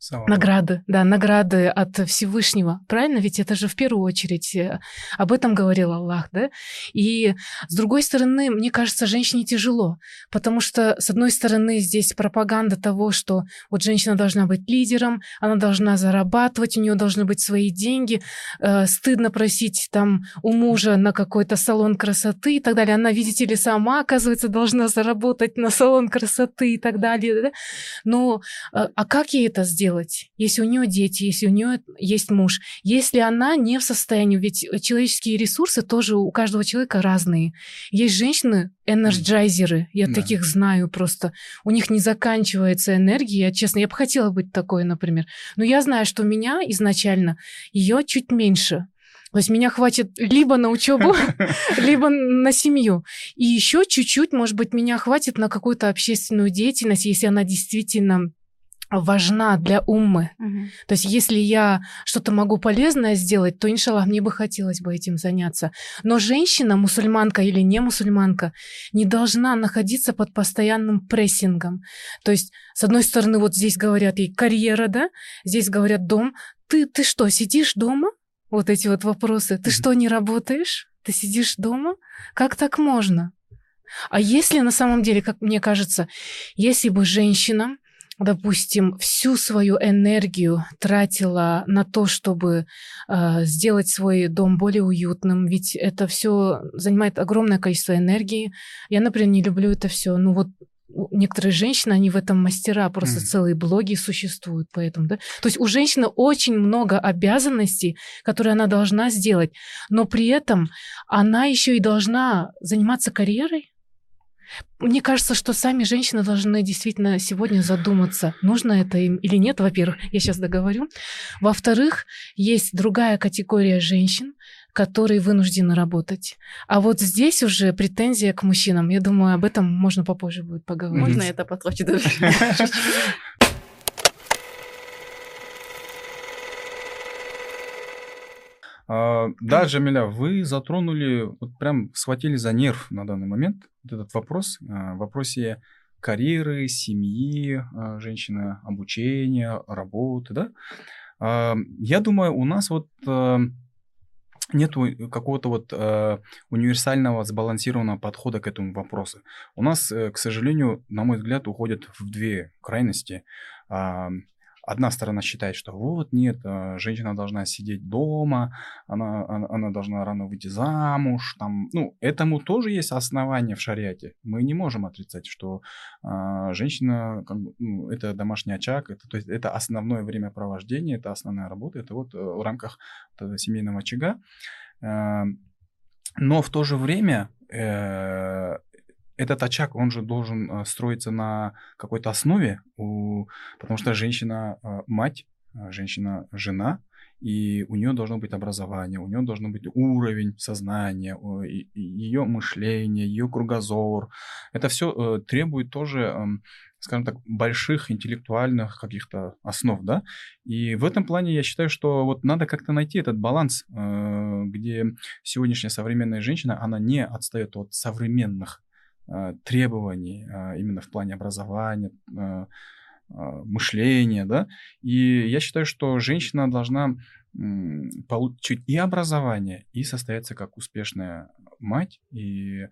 Самого. Награды, да, награды от Всевышнего. Правильно? Ведь это же в первую очередь э, об этом говорил Аллах, да? И с другой стороны, мне кажется, женщине тяжело, потому что, с одной стороны, здесь пропаганда того, что вот женщина должна быть лидером, она должна зарабатывать, у нее должны быть свои деньги, э, стыдно просить там у мужа на какой-то салон красоты и так далее. Она, видите ли, сама, оказывается, должна заработать на салон красоты и так далее. Да? Но э, а как ей это сделать? Делать, если у нее дети, если у нее есть муж, если она не в состоянии, ведь человеческие ресурсы тоже у каждого человека разные. Есть женщины, энерджайзеры, я да. таких знаю просто. У них не заканчивается энергия, честно, я бы хотела быть такой, например. Но я знаю, что у меня изначально ее чуть меньше. То есть меня хватит либо на учебу, либо на семью. И еще чуть-чуть, может быть, меня хватит на какую-то общественную деятельность, если она действительно важна для уммы. Угу. То есть если я что-то могу полезное сделать, то, иншаллах, мне бы хотелось бы этим заняться. Но женщина, мусульманка или не мусульманка, не должна находиться под постоянным прессингом. То есть, с одной стороны, вот здесь говорят ей карьера, да, здесь говорят дом. Ты, ты что, сидишь дома? Вот эти вот вопросы. Ты что, не работаешь? Ты сидишь дома? Как так можно? А если на самом деле, как мне кажется, если бы женщина допустим, всю свою энергию тратила на то, чтобы э, сделать свой дом более уютным, ведь это все занимает огромное количество энергии. Я, например, не люблю это все. Ну вот некоторые женщины, они в этом мастера, просто mm. целые блоги существуют поэтому, да. То есть у женщины очень много обязанностей, которые она должна сделать, но при этом она еще и должна заниматься карьерой, мне кажется, что сами женщины должны действительно сегодня задуматься, нужно это им или нет, во-первых, я сейчас договорю. Во-вторых, есть другая категория женщин, которые вынуждены работать. А вот здесь уже претензия к мужчинам. Я думаю, об этом можно попозже будет поговорить. Можно это поточить даже? да, Джамиля, вы затронули, вот прям схватили за нерв на данный момент вот этот вопрос, а, в вопросе карьеры, семьи, а, женщины, обучения, работы, да? Я думаю, у нас вот нет какого-то вот универсального сбалансированного подхода к этому вопросу. У нас, э, к сожалению, на мой взгляд, уходят в две крайности одна сторона считает, что вот нет, э, женщина должна сидеть дома, она, она, она должна рано выйти замуж, там, ну, этому тоже есть основания в шариате. Мы не можем отрицать, что э, женщина, как бы, ну, это домашний очаг, это, то есть это основное времяпровождение, это основная работа, это вот э, в рамках семейного очага. Э, но в то же время э, этот очаг, он же должен э, строиться на какой-то основе, потому что женщина э, мать, э, женщина жена, и у нее должно быть образование, у нее должен быть уровень сознания, ее мышление, ее кругозор. Это все требует тоже, эм, скажем так, больших интеллектуальных каких-то основ, да. И в этом плане я считаю, что вот надо как-то найти этот баланс, где сегодняшняя современная женщина, она не отстает от современных требований а, именно в плане образования, а, мышления, да, и я считаю, что женщина должна получить и образование, и состояться как успешная мать, и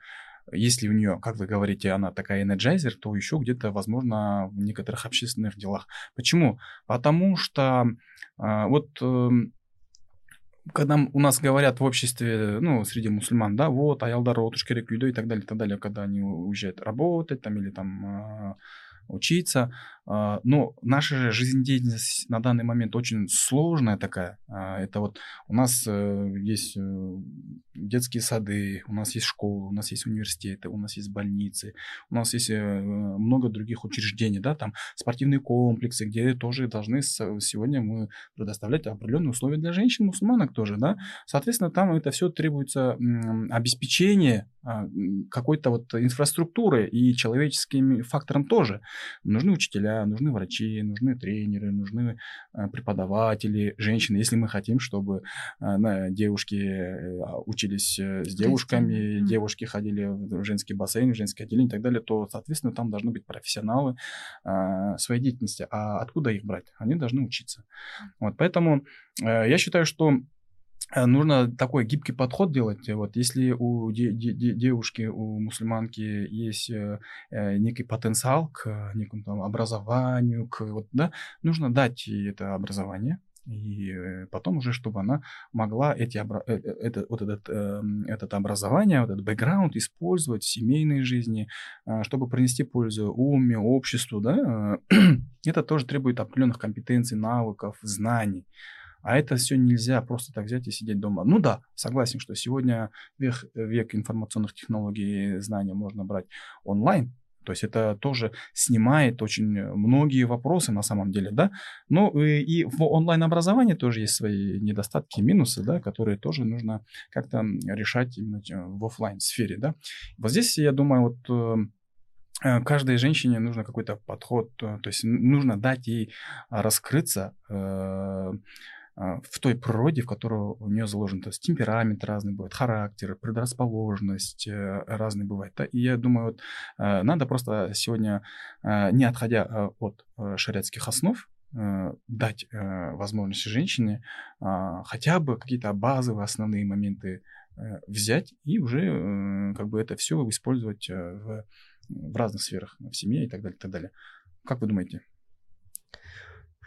если у нее, как вы говорите, она такая energizer, то еще где-то, возможно, в некоторых общественных делах. Почему? Потому что вот эм, когда у нас говорят в обществе, ну, среди мусульман, да, вот, аялдар отуш керек и так далее, и так далее, когда они уезжают работать там или там а, учиться. А, но наша жизнедеятельность на данный момент очень сложная такая. А, это вот у нас э, есть э, детские сады, у нас есть школы, у нас есть университеты, у нас есть больницы, у нас есть э, много других учреждений, да, там спортивные комплексы, где тоже должны сегодня мы предоставлять определенные условия для женщин, мусульманок тоже, да. Соответственно, там это все требуется обеспечение а, какой-то вот инфраструктуры и человеческим фактором тоже. Нужны учителя, нужны врачи, нужны тренеры, нужны а, преподаватели, женщины, если мы хотим, чтобы а, девушки э, учились э, с девушками, девушки ходили в женский бассейн, в женское отделение и так далее, то, соответственно, там должны быть профессионалы своей деятельности. А откуда их брать? Они должны учиться. Вот, поэтому э, я считаю, что Э, нужно такой гибкий подход делать. Вот если у де- де- девушки, у мусульманки есть э, э, некий потенциал к некому там образованию, к вот, да, нужно дать ей это образование, и потом уже, чтобы она могла эти, это, вот этот, эм, этот образование, вот этот бэкграунд использовать в семейной жизни, чтобы принести пользу уме, обществу, да, это тоже требует определенных компетенций, навыков, знаний. А это все нельзя просто так взять и сидеть дома. Ну да, согласен, что сегодня век, век информационных технологий и знания можно брать онлайн, То есть это тоже снимает очень многие вопросы на самом деле, да. Ну и, и в онлайн-образовании тоже есть свои недостатки минусы, да, которые тоже нужно как-то решать именно в офлайн сфере, да. Вот здесь, я думаю, вот э, каждой женщине нужно какой-то подход, э, то есть нужно дать ей раскрыться, э, а, в той природе, в которой у нее заложен, то есть темперамент разный бывает, характер, предрасположенность э, разный бывает. Да? И я думаю, вот э, надо просто сегодня, э, не отходя от шариатских основ, дать возможность женщине а, хотя бы какие-то базовые основные моменты взять и уже как бы это все использовать в, в разных сферах, в семье и так далее, и так далее. Как вы думаете?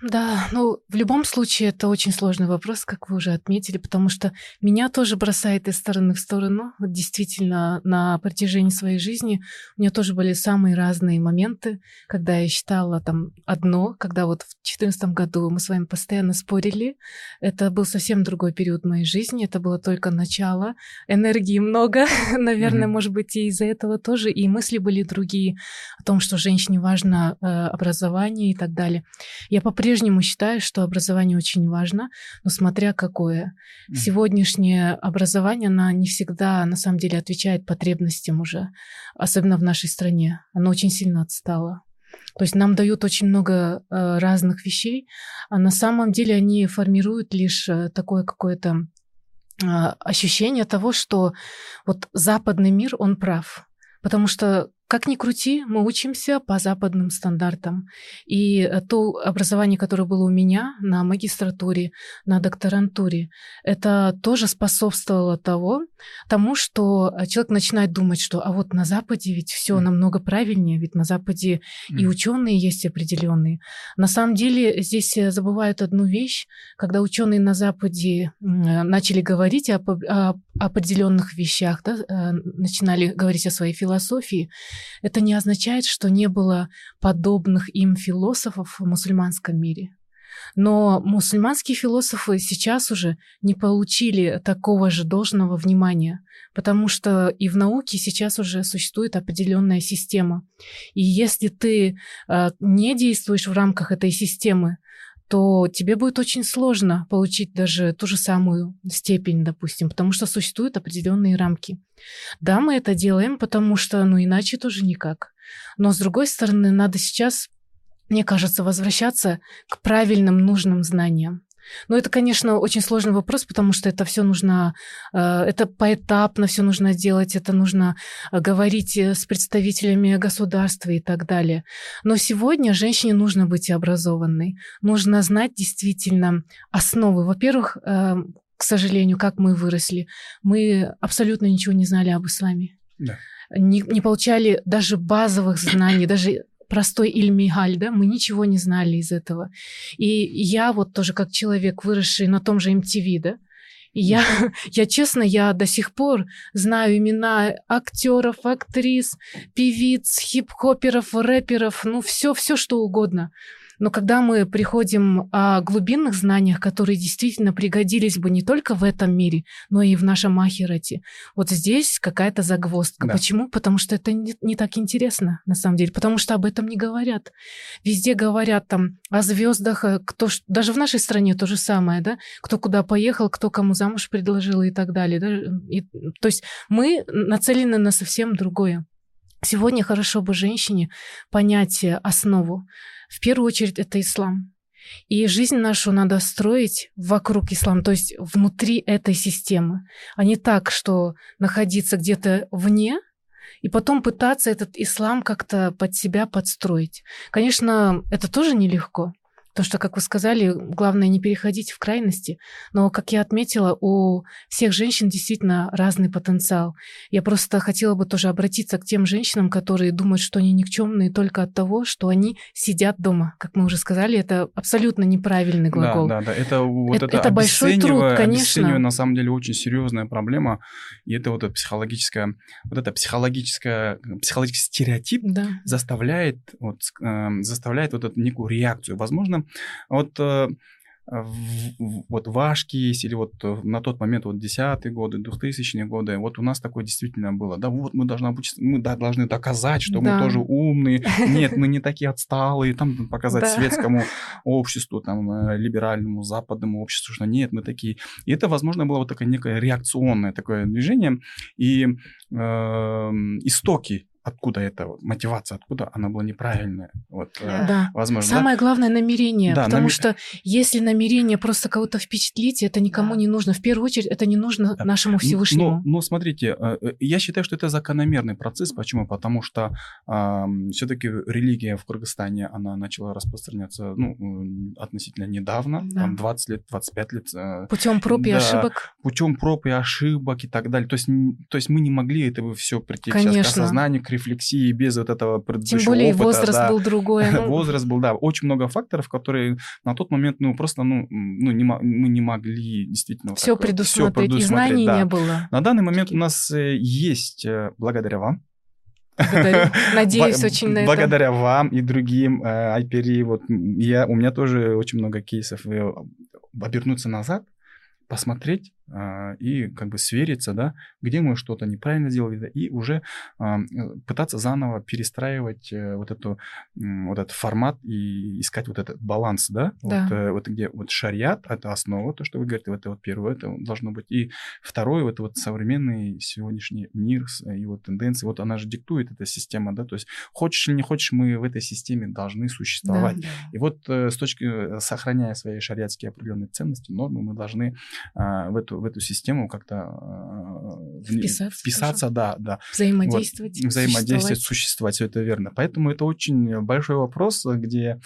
Да, ну, в любом случае, это очень сложный вопрос, как вы уже отметили, потому что меня тоже бросает из стороны в сторону. Вот действительно, на протяжении своей жизни у меня тоже были самые разные моменты, когда я считала там одно, когда вот в 2014 году мы с вами постоянно спорили. Это был совсем другой период моей жизни, это было только начало. Энергии много, наверное, mm-hmm. может быть, и из-за этого тоже. И мысли были другие о том, что женщине важно э, образование и так далее. Я по по-прежнему считаю, что образование очень важно, но смотря какое. Mm. Сегодняшнее образование, оно не всегда на самом деле отвечает потребностям уже, особенно в нашей стране. Оно очень сильно отстало. То есть нам дают очень много э, разных вещей, а на самом деле они формируют лишь э, такое какое-то э, ощущение того, что вот западный мир, он прав. Потому что как ни крути, мы учимся по западным стандартам. И э, то образование, которое было у меня на магистратуре, на докторантуре, это тоже способствовало того, тому, что э, человек начинает думать, что а вот на Западе ведь все mm. намного правильнее, ведь на Западе mm. и ученые есть определенные. На самом деле здесь э, забывают одну вещь, когда ученые на Западе начали говорить об, о определенных вещах, да, начинали говорить о своей философии, это не означает, что не было подобных им философов в мусульманском мире. Но мусульманские философы сейчас уже не получили такого же должного внимания, потому что и в науке сейчас уже существует определенная система. И если ты э, не действуешь в рамках этой системы, то тебе будет очень сложно получить даже ту же самую степень, допустим, потому что существуют определенные рамки. Да, мы это делаем, потому что, ну, иначе тоже никак. Но, с другой стороны, надо сейчас, мне кажется, возвращаться к правильным, нужным знаниям. Но это, конечно, очень сложный вопрос, потому что это все нужно, э, это поэтапно все нужно делать, это нужно э, говорить э, с представителями государства и так далее. Но сегодня женщине нужно быть образованной, нужно знать действительно основы. Во-первых, к сожалению, как мы выросли, мы абсолютно ничего не знали об исламе. Да. Не, не получали даже базовых знаний, даже простой Ильмигаль, да, мы ничего не знали из этого. И я вот тоже как человек, выросший на том же MTV, да, я, я честно, я до сих пор знаю имена актеров, актрис, певиц, хип-хоперов, рэперов, ну все, все что угодно. Но когда мы приходим о глубинных знаниях, которые действительно пригодились бы не только в этом мире, но и в нашем ахирате, вот здесь какая-то загвоздка. Да. Почему? Потому что это не, не так интересно, на самом деле, потому что об этом не говорят. Везде говорят там о звездах, э, кто, даже в нашей стране то же самое, да, кто куда поехал, кто кому замуж предложил и так далее. Да? И, то есть мы нацелены на совсем другое. Сегодня хорошо бы женщине понять основу. В первую очередь это ислам. И жизнь нашу надо строить вокруг ислама, то есть внутри этой системы, а не так, что находиться где-то вне и потом пытаться этот ислам как-то под себя подстроить. Конечно, это тоже нелегко. Потому что, как вы сказали, главное не переходить в крайности. Но, как я отметила, у всех женщин действительно разный потенциал. Я просто хотела бы тоже обратиться к тем женщинам, которые думают, что они никчемные только от того, что они сидят дома. Как мы уже сказали, это абсолютно неправильный глагол. Да, да, да. Это, вот это, это, это большой труд, конечно. на самом деле очень серьезная проблема. И это вот психологическая, вот это психологическая, психологический стереотип да. заставляет, вот, э, заставляет вот эту некую реакцию. Возможно, вот э, вот ваш кейс или вот на тот момент вот десятые годы, 2000-е годы, вот у нас такое действительно было. Да, вот мы должны обучиться, мы да, должны доказать, что да. мы тоже умные. Нет, мы не такие отсталые. Там показать да. светскому обществу, там, э, либеральному, западному обществу, что нет, мы такие. И это, возможно, было вот такое некое реакционное такое движение. И э, истоки откуда эта мотивация, откуда она была неправильная. Вот, э, да. возможно. Самое да? главное намерение, да, потому намер... что если намерение просто кого-то впечатлить, это никому да. не нужно. В первую очередь это не нужно да. нашему Всевышнему. Но, но смотрите, э, э, я считаю, что это закономерный процесс. Почему? Потому что э, все-таки религия в Кыргызстане она начала распространяться ну, относительно недавно, да. там 20 лет, 25 лет. Путем проб и да, ошибок. Путем проб и ошибок и так далее. То есть, то есть мы не могли этого все прийти Конечно. сейчас к осознанию, к рефлексии без вот этого предыдущего Тем более опыта, возраст да. был другой. Возраст был, да. Очень много факторов, которые на тот момент, ну, просто, ну, ну не, мы не могли действительно... Все так, предусмотреть, все предусмотреть, и знаний да. не было. На данный момент у нас э, есть, э, благодаря вам, Надеюсь очень на это. Благодаря вам и другим э, IPRI, вот я, у меня тоже очень много кейсов. Обернуться назад, посмотреть и как бы свериться, да, где мы что-то неправильно сделали, и уже а, пытаться заново перестраивать э, вот эту вот этот формат и искать вот этот баланс, да, да. Вот, э, вот где вот шариат это основа, то что вы говорите, это вот первое, это должно быть, и второе это вот современный сегодняшний мир и вот тенденции, вот она же диктует эта система, да, то есть хочешь или не хочешь, мы в этой системе должны существовать, да, да. и вот э, с точки сохраняя свои шариатские определенные ценности, нормы, мы должны в эту в эту систему как-то э, вписаться, вписаться да, да. Взаимодействовать. Вот, взаимодействовать, существовать, все это верно. Поэтому это очень большой вопрос, где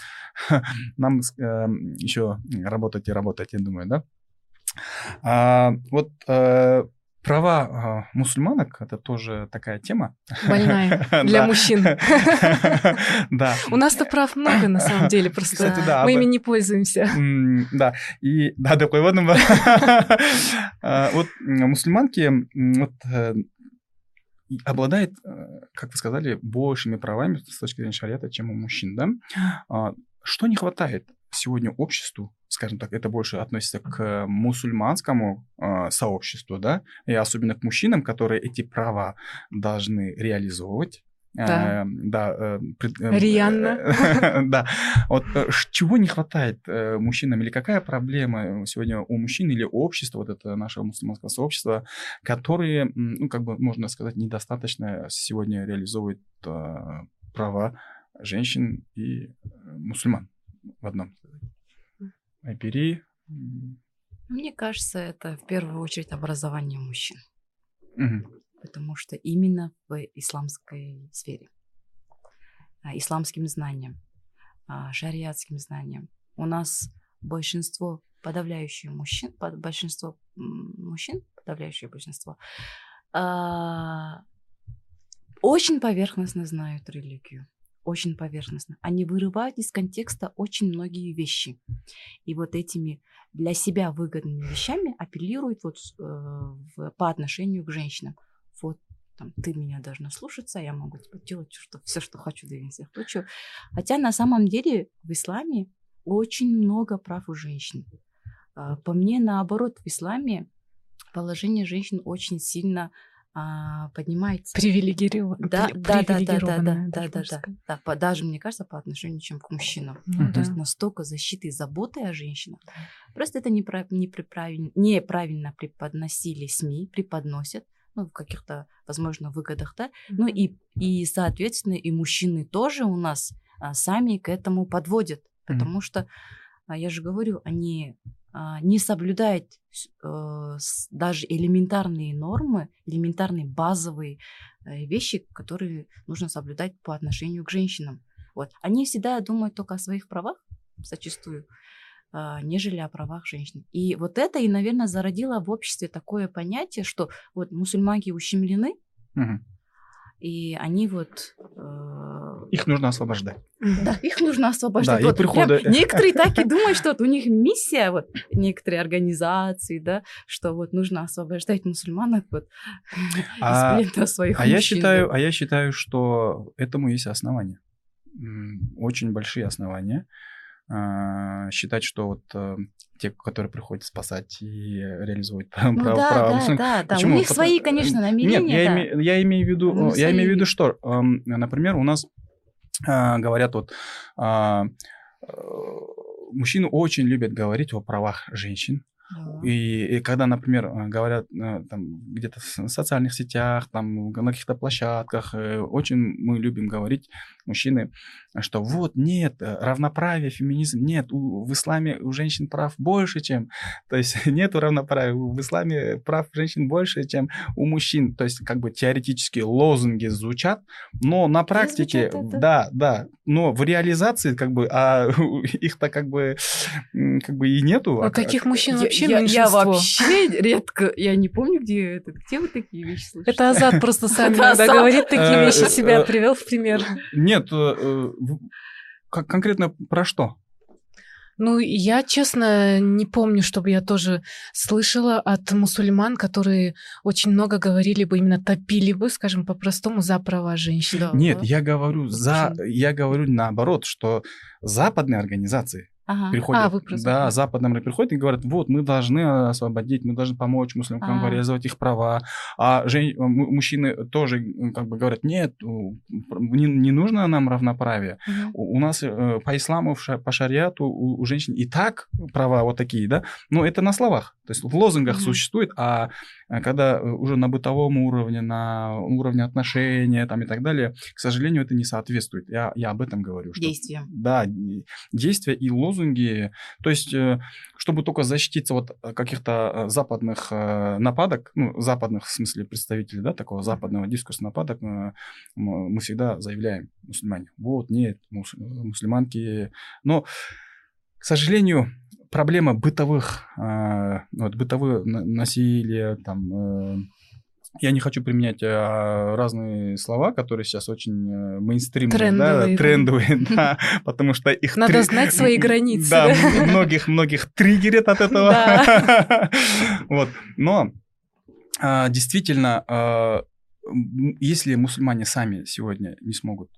нам э, еще работать и работать, я думаю, да. А, вот э, Права э, мусульманок это тоже такая тема. Больная для мужчин. Да. У нас-то прав много на самом деле, просто мы ими не пользуемся. Да, и да, такой вот а, вот мусульманки вот э, обладает, э, как вы сказали, большими правами с точки зрения шариата, чем у мужчин, да? А, что не хватает сегодня обществу скажем так, это больше относится к мусульманскому э, сообществу, да, и особенно к мужчинам, которые эти права должны реализовывать. Да, э, да э, пред, э, Рьяно. да. Вот э, чего не хватает э, мужчинам или какая проблема сегодня у мужчин или общества, вот это нашего мусульманского сообщества, которые, ну, как бы можно сказать, недостаточно сегодня реализовывают э, права женщин и э, мусульман в одном. Айпери. Мне кажется, это в первую очередь образование мужчин. Угу. Потому что именно в исламской сфере, а, исламским знаниям, а, шариатским знаниям у нас большинство, подавляющее мужчин, большинство мужчин, подавляющее большинство, а, очень поверхностно знают религию очень поверхностно. Они вырывают из контекста очень многие вещи. И вот этими для себя выгодными вещами апеллируют вот, э, в, по отношению к женщинам. Вот там, ты меня должна слушаться, я могу типа, делать что, все, что хочу, да всех хочу. Хотя на самом деле в исламе очень много прав у женщин. А, по мне, наоборот, в исламе положение женщин очень сильно а, поднимается. Привилегирован. Да, да, да, да, да, да, да, да, да, да, даже мне кажется по отношению чем к мужчинам. Ну, То есть настолько защиты и заботы о женщинах. Просто это неправ... неправильно, неправильно преподносили СМИ, преподносят ну, в каких-то, возможно, выгодах, да. Ну и, и, соответственно, и мужчины тоже у нас а, сами к этому подводят, потому что, а, я же говорю, они не соблюдает э, даже элементарные нормы, элементарные базовые э, вещи, которые нужно соблюдать по отношению к женщинам. Вот. Они всегда думают только о своих правах, зачастую, а, нежели о правах женщин. И вот это и, наверное, зародило в обществе такое понятие, что вот мусульманки ущемлены, угу. И они вот... Э... Их нужно освобождать. Да, их нужно освобождать. Да, вот прихода... некоторые так и думают, что вот у них миссия, вот некоторые организации, да, что вот нужно освобождать мусульманок вот а, из плена своих а мужчин. Я считаю, а я считаю, что этому есть основания. Очень большие основания. э, считать, что вот э, те, которые приходят спасать и реализовывать право, Ну право, да, право да, мусульман. да, да. У Почему? них Потому- свои, конечно, намерения. Нет, я, да. име- я имею в виду, Ну, я имею в виду, свои. что, эм, например, у нас а, говорят вот, а, э, мужчины очень любят говорить о правах женщин. Да. И, и когда, например, э, говорят э, там где-то в социальных сетях, там на каких-то площадках, очень мы любим говорить, мужчины, что вот нет, э, равноправие, феминизм, нет, у- в исламе у женщин прав больше, чем, то есть нету равноправия, в исламе прав женщин больше, чем у мужчин, то есть как бы теоретически лозунги звучат, но на практике, да, да, но в реализации как бы, а их-то как бы, как бы и нету. Ну, а таких как- мужчин Я- вообще я, я меньшинство. вообще редко, я не помню, где это, где вы такие вещи слышите. Это Азат просто сам иногда говорит такие Э, вещи, э, себя э, привел в пример. Нет, э, э, в- как конкретно про что? Ну, я, честно, не помню, чтобы я тоже слышала от мусульман, которые очень много говорили бы, именно топили бы, скажем по-простому, за права женщин. Да. Нет, я говорю за, я говорю наоборот, что западные организации Ага. приходят, А, вы про да, запад. западные приходят и говорят, вот мы должны освободить, мы должны помочь мусульманкам А. реализовать их права, а жен- му- мужчины тоже как бы говорят, нет, не, не нужно нам равноправие, Мгм. у у нас э, по исламу, по шариату у, у женщин и так права вот такие, да, но это на словах, то есть в лозунгах Мгм. существует, а когда э, уже на бытовом уровне, на уровне отношения там и так далее, к сожалению, это не соответствует. Я, я об этом говорю. Что, Действием. Да, действия и лозунги, то есть э, чтобы только защититься от э, каких-то э, западных э, нападок, ну, западных в смысле представителей, да, такого западного дискурса нападок, э, мы всегда заявляем, мусульмане, вот, нет, мус- мусульманки, но, к сожалению, проблема бытовых, э, вот, бытовое на- насилие, там, э, я не хочу применять э, разные слова, которые сейчас очень э, мейнстримные, Трендовые, да, трендовые, да, потому что их... Надо знать свои границы, Да, да. м- многих, многих триггерит от этого. Вот, но а, действительно, а, если мусульмане сами сегодня не смогут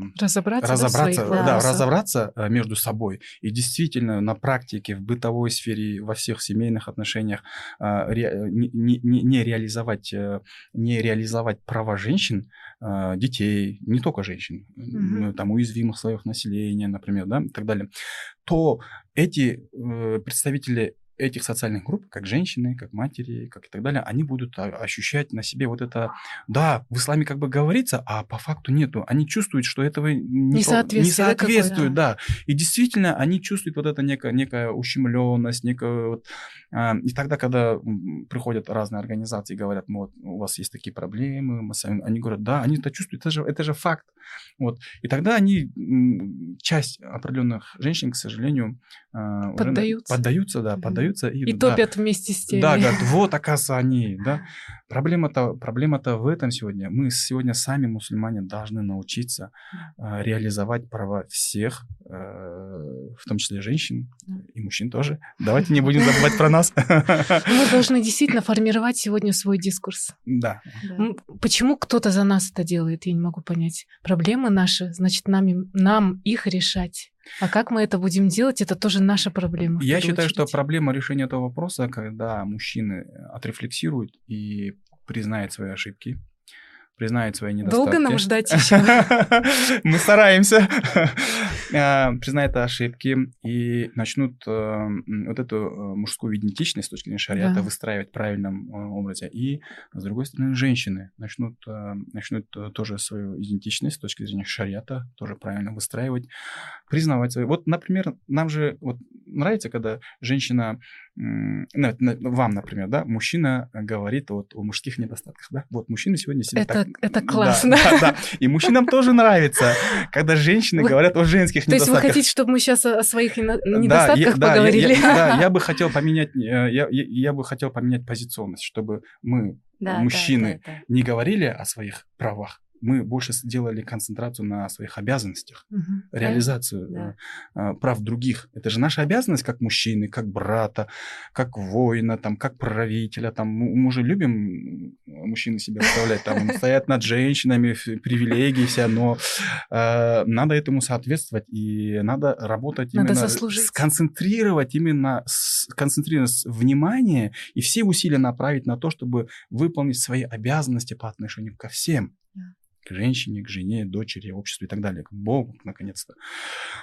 э, Разобраться, да, разобраться, да, вопросах. разобраться э, между собой и действительно на практике, в бытовой сфере, во всех семейных отношениях а, ре- не, не- не- не реализовать, э, не реализовать права женщин, детей, не только женщин, ну, там уязвимых слоев населения, например, да, и так далее, то эти э, представители этих социальных групп, как женщины, как матери, как и так далее, они будут ощущать на себе вот это, да, в исламе как бы говорится, а по факту нету. Они чувствуют, что этого не, не да, какое-то? соответствует, да. И действительно, они чувствуют вот это некая, некая ущемленность, некая вот, а, и тогда, когда приходят разные организации и говорят, ну вот у вас есть такие проблемы, мы с вами-» они говорят, да, они это чувствуют, это же, это же факт. Вот. И тогда они, часть определенных женщин, к сожалению, а, уже на- Поддаются. поддаются, да, Мгм. поддаются. И, И да, топят вместе с теми. да, говорят, вот, оказывается, они, да. Проблема-то, проблема-то в этом сегодня. Мы сегодня сами, мусульмане, должны научиться э, реализовать права всех, э, в том числе женщин и мужчин тоже. Давайте не будем забывать про нас. Мы должны действительно формировать сегодня свой дискурс. Да. Почему кто-то за нас это делает, я не могу понять. Проблемы наши, значит, нам их решать. А как мы это будем делать, это тоже наша проблема. Я считаю, что очередь. проблема решения этого вопроса, когда мужчины отрефлексируют и признают свои ошибки, признают свои недостатки. Долго нам ждать еще? Мы стараемся. А, Признают ошибки и начнут э, вот эту э, мужскую идентичность с точки зрения шариата выстраивать в правильном э, образе. И, с другой стороны, женщины начнут, э, начнут э, тоже свою идентичность с точки зрения шариата тоже правильно выстраивать, признавать свои. Вот, например, нам же вот нравится, когда женщина, вам, например, да, мужчина говорит вот о мужских недостатках, да, вот мужчины сегодня себя Это, так... это Да, классно. Да, да. И мужчинам тоже нравится, когда женщины говорят о женских То есть вы недостатках. хотите, чтобы мы сейчас о своих Да, недостатках да, поговорили? я- Да, я бы хотел поменять, э, я, бы хотел поменять позиционность, чтобы мы, Да, да, мужчины, да, да. не говорили о своих правах мы больше сделали концентрацию на своих обязанностях, Мгм. реализацию Да. э, прав других. Это же наша обязанность как мужчины, как брата, как воина, там, как правителя. Там, мы, мы же любим м, мужчины себя представлять, там, стоят над женщинами, привилегии все, но э, надо этому соответствовать, и надо работать Надо именно, заслужить. сконцентрировать именно, сконцентрировать внимание и все усилия направить на то, чтобы выполнить свои обязанности по отношению ко всем. К женщине, к жене, дочери, обществу и так далее, к Богу, наконец-то.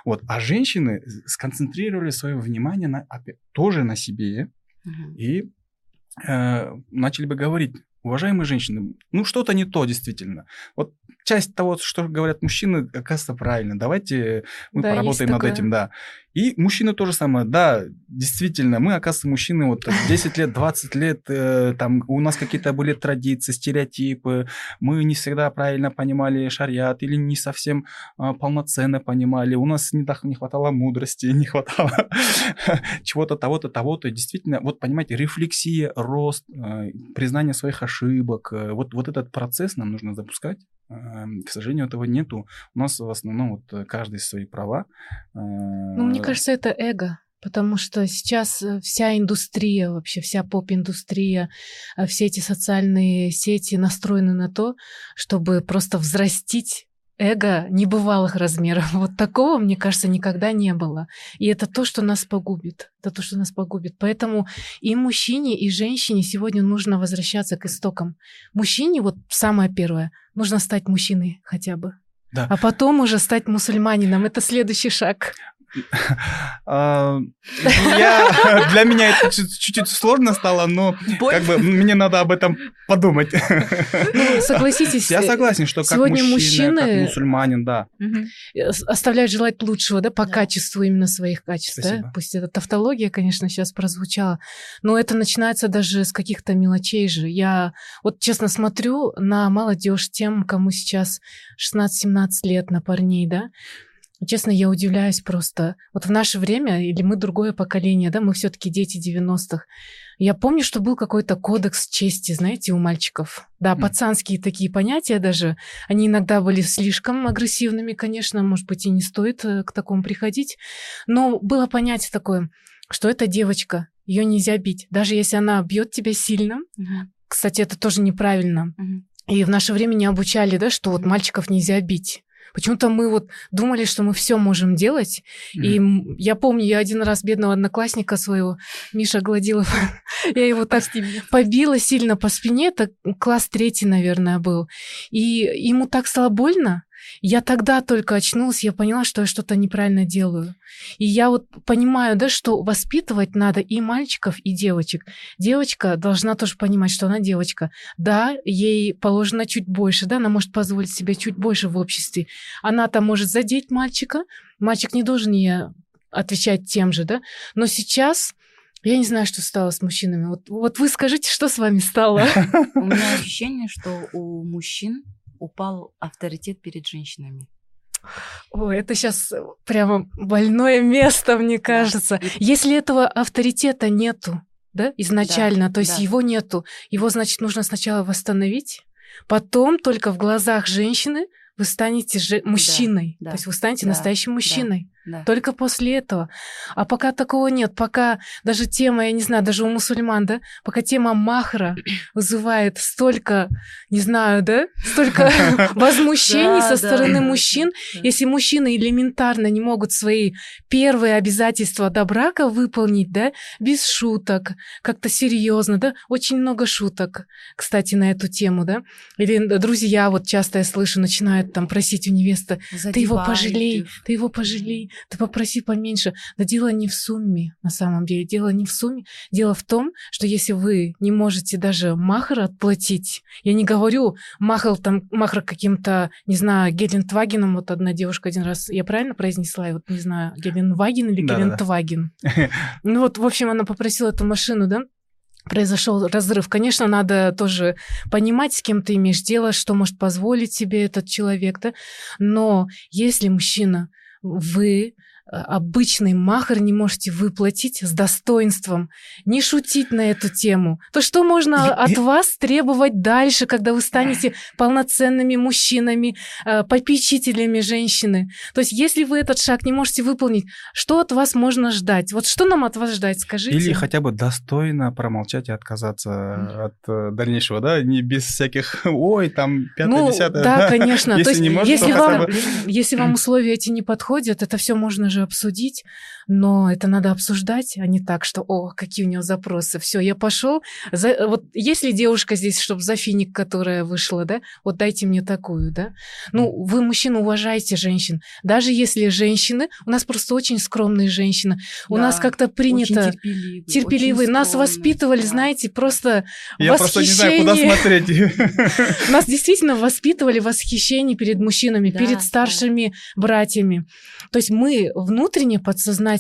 Вот. А женщины сконцентрировали свое внимание на, тоже на себе Мгм. и э, начали бы говорить, уважаемые женщины, ну что-то не то действительно. Вот часть того, что говорят мужчины, оказывается правильно. Давайте мы Да, поработаем над такое. этим, да. И мужчины тоже самое, да, действительно, мы, оказывается, мужчины вот 10 лет, 20 лет, э, там у нас какие-то были традиции, стереотипы, мы не всегда правильно понимали шариат или не совсем а, полноценно понимали, у нас не, так- не хватало мудрости, не хватало чего-то, того-то, того-то. Действительно, вот понимаете, рефлексия, рост, э, признание своих ошибок, э, вот, вот этот процесс нам нужно запускать. Э, К сожалению, этого нету. У нас в основном вот э, каждый свои права. э, Ну, мне кажется, это эго. Потому что сейчас э, вся индустрия, вообще вся поп-индустрия, э, все эти социальные сети настроены на то, чтобы просто взрастить эго небывалых размеров. Вот такого, мне кажется, никогда не было. И это то, что нас погубит. Это то, что нас погубит. Поэтому и мужчине, и женщине сегодня нужно возвращаться к истокам. Мужчине, вот самое первое, нужно стать мужчиной хотя бы. Да. А потом уже стать мусульманином. Это следующий шаг. Я- Для меня это чуть- чуть-чуть сложно стало, но как бы мне надо об этом подумать. Ну, согласитесь, Я согласен, что как сегодня мужчина, как мусульманин, да. С- оставляют желать лучшего, да, по Да. качеству именно своих качеств. Да? Пусть это тавтология, конечно, сейчас прозвучала, но это начинается даже с каких-то мелочей же. Я вот честно смотрю на молодежь, тем, кому сейчас 16-17 лет, на парней, да, Честно, я удивляюсь просто. Вот в наше время, или мы другое поколение, да, мы все-таки дети 90-х. Я помню, что был какой-то кодекс чести, знаете, у мальчиков. Да, М. пацанские такие понятия даже. Они иногда были слишком агрессивными, конечно, может быть, и не стоит э, к такому приходить. Но было понятие такое, что это девочка, ее нельзя бить. Даже если она бьет тебя сильно. Мгм. Кстати, это тоже неправильно. Мгм. И в наше время не обучали, да, что вот мальчиков нельзя бить. Почему-то мы вот думали, что мы все можем делать. И м, я помню, я один раз бедного одноклассника своего, Миша Гладилов, я его так побила сильно по спине, это класс третий, наверное, был. И ему так стало больно. Я тогда только очнулась, я поняла, что я что-то неправильно делаю. И я вот понимаю, да, что воспитывать надо и мальчиков, и девочек. Девочка должна тоже понимать, что она девочка. Да, ей положено чуть больше, да, она может позволить себе чуть больше в обществе. Она-то может задеть мальчика, мальчик не должен ей отвечать тем же, да. Но сейчас я не знаю, что стало с мужчинами. Вот, вот вы скажите, что с вами стало? У меня ощущение, что у мужчин упал авторитет перед женщинами. Ой, это сейчас прямо больное место, мне кажется. Если этого авторитета нету, да, изначально, Да, то есть да. его нету, его, значит, нужно сначала восстановить, потом только в глазах женщины вы станете же мужчиной. да, то есть вы станете да, настоящим мужчиной. Да. Только после этого. А пока такого нет, пока даже тема, я не знаю, даже у мусульман, да, пока тема махра вызывает столько, не знаю, да, столько возмущений со стороны мужчин, если мужчины элементарно не могут свои первые обязательства до брака выполнить, да, без шуток, как-то серьезно, да, очень много шуток, кстати, на эту тему, да, или друзья, вот часто я слышу, начинают там просить у невесты, ты его пожалей, ты его пожалей, ты попроси поменьше. Да дело не в сумме, на самом деле. Дело не в сумме. Дело в том, что если вы не можете даже махр отплатить, я не говорю махал там, махр каким-то, не знаю, Гелендвагеном, вот одна девушка один раз, я правильно произнесла, я вот не знаю, Геленваген или Да-да-да. Гелендваген. Ну вот, в общем, она попросила эту машину, да, произошел разрыв. Конечно, надо тоже понимать, с кем ты имеешь дело, что может позволить себе этот человек, да. Но если мужчина вы обычный махер не можете выплатить с достоинством, не шутить на эту тему, то что можно от вас требовать дальше, когда вы станете полноценными мужчинами, э, попечителями женщины? То есть если вы этот шаг не можете выполнить, что от вас можно ждать? Вот что нам от вас ждать, скажите? Или хотя бы достойно промолчать и отказаться от э, дальнейшего, да, не без всяких «ой, там, пятое, ну, десятое». Да, конечно. Если, То есть, не можешь, если, вам, если вам условия эти не подходят, это все можно же обсудить, но это надо обсуждать, а не так, что, о, какие у него запросы, все, я пошел. За... Вот есть ли девушка здесь, чтобы за финик, которая вышла, да, вот дайте мне такую, да? Ну, вы, мужчины, уважайте женщин. Даже если женщины, у нас просто очень скромные женщины, у да, нас как-то принято терпеливые, терпеливые. нас воспитывали, да. знаете, просто Я восхищение. просто не знаю, куда смотреть. Нас действительно воспитывали восхищение перед мужчинами, перед старшими братьями. То есть мы внутренне, подсознательно,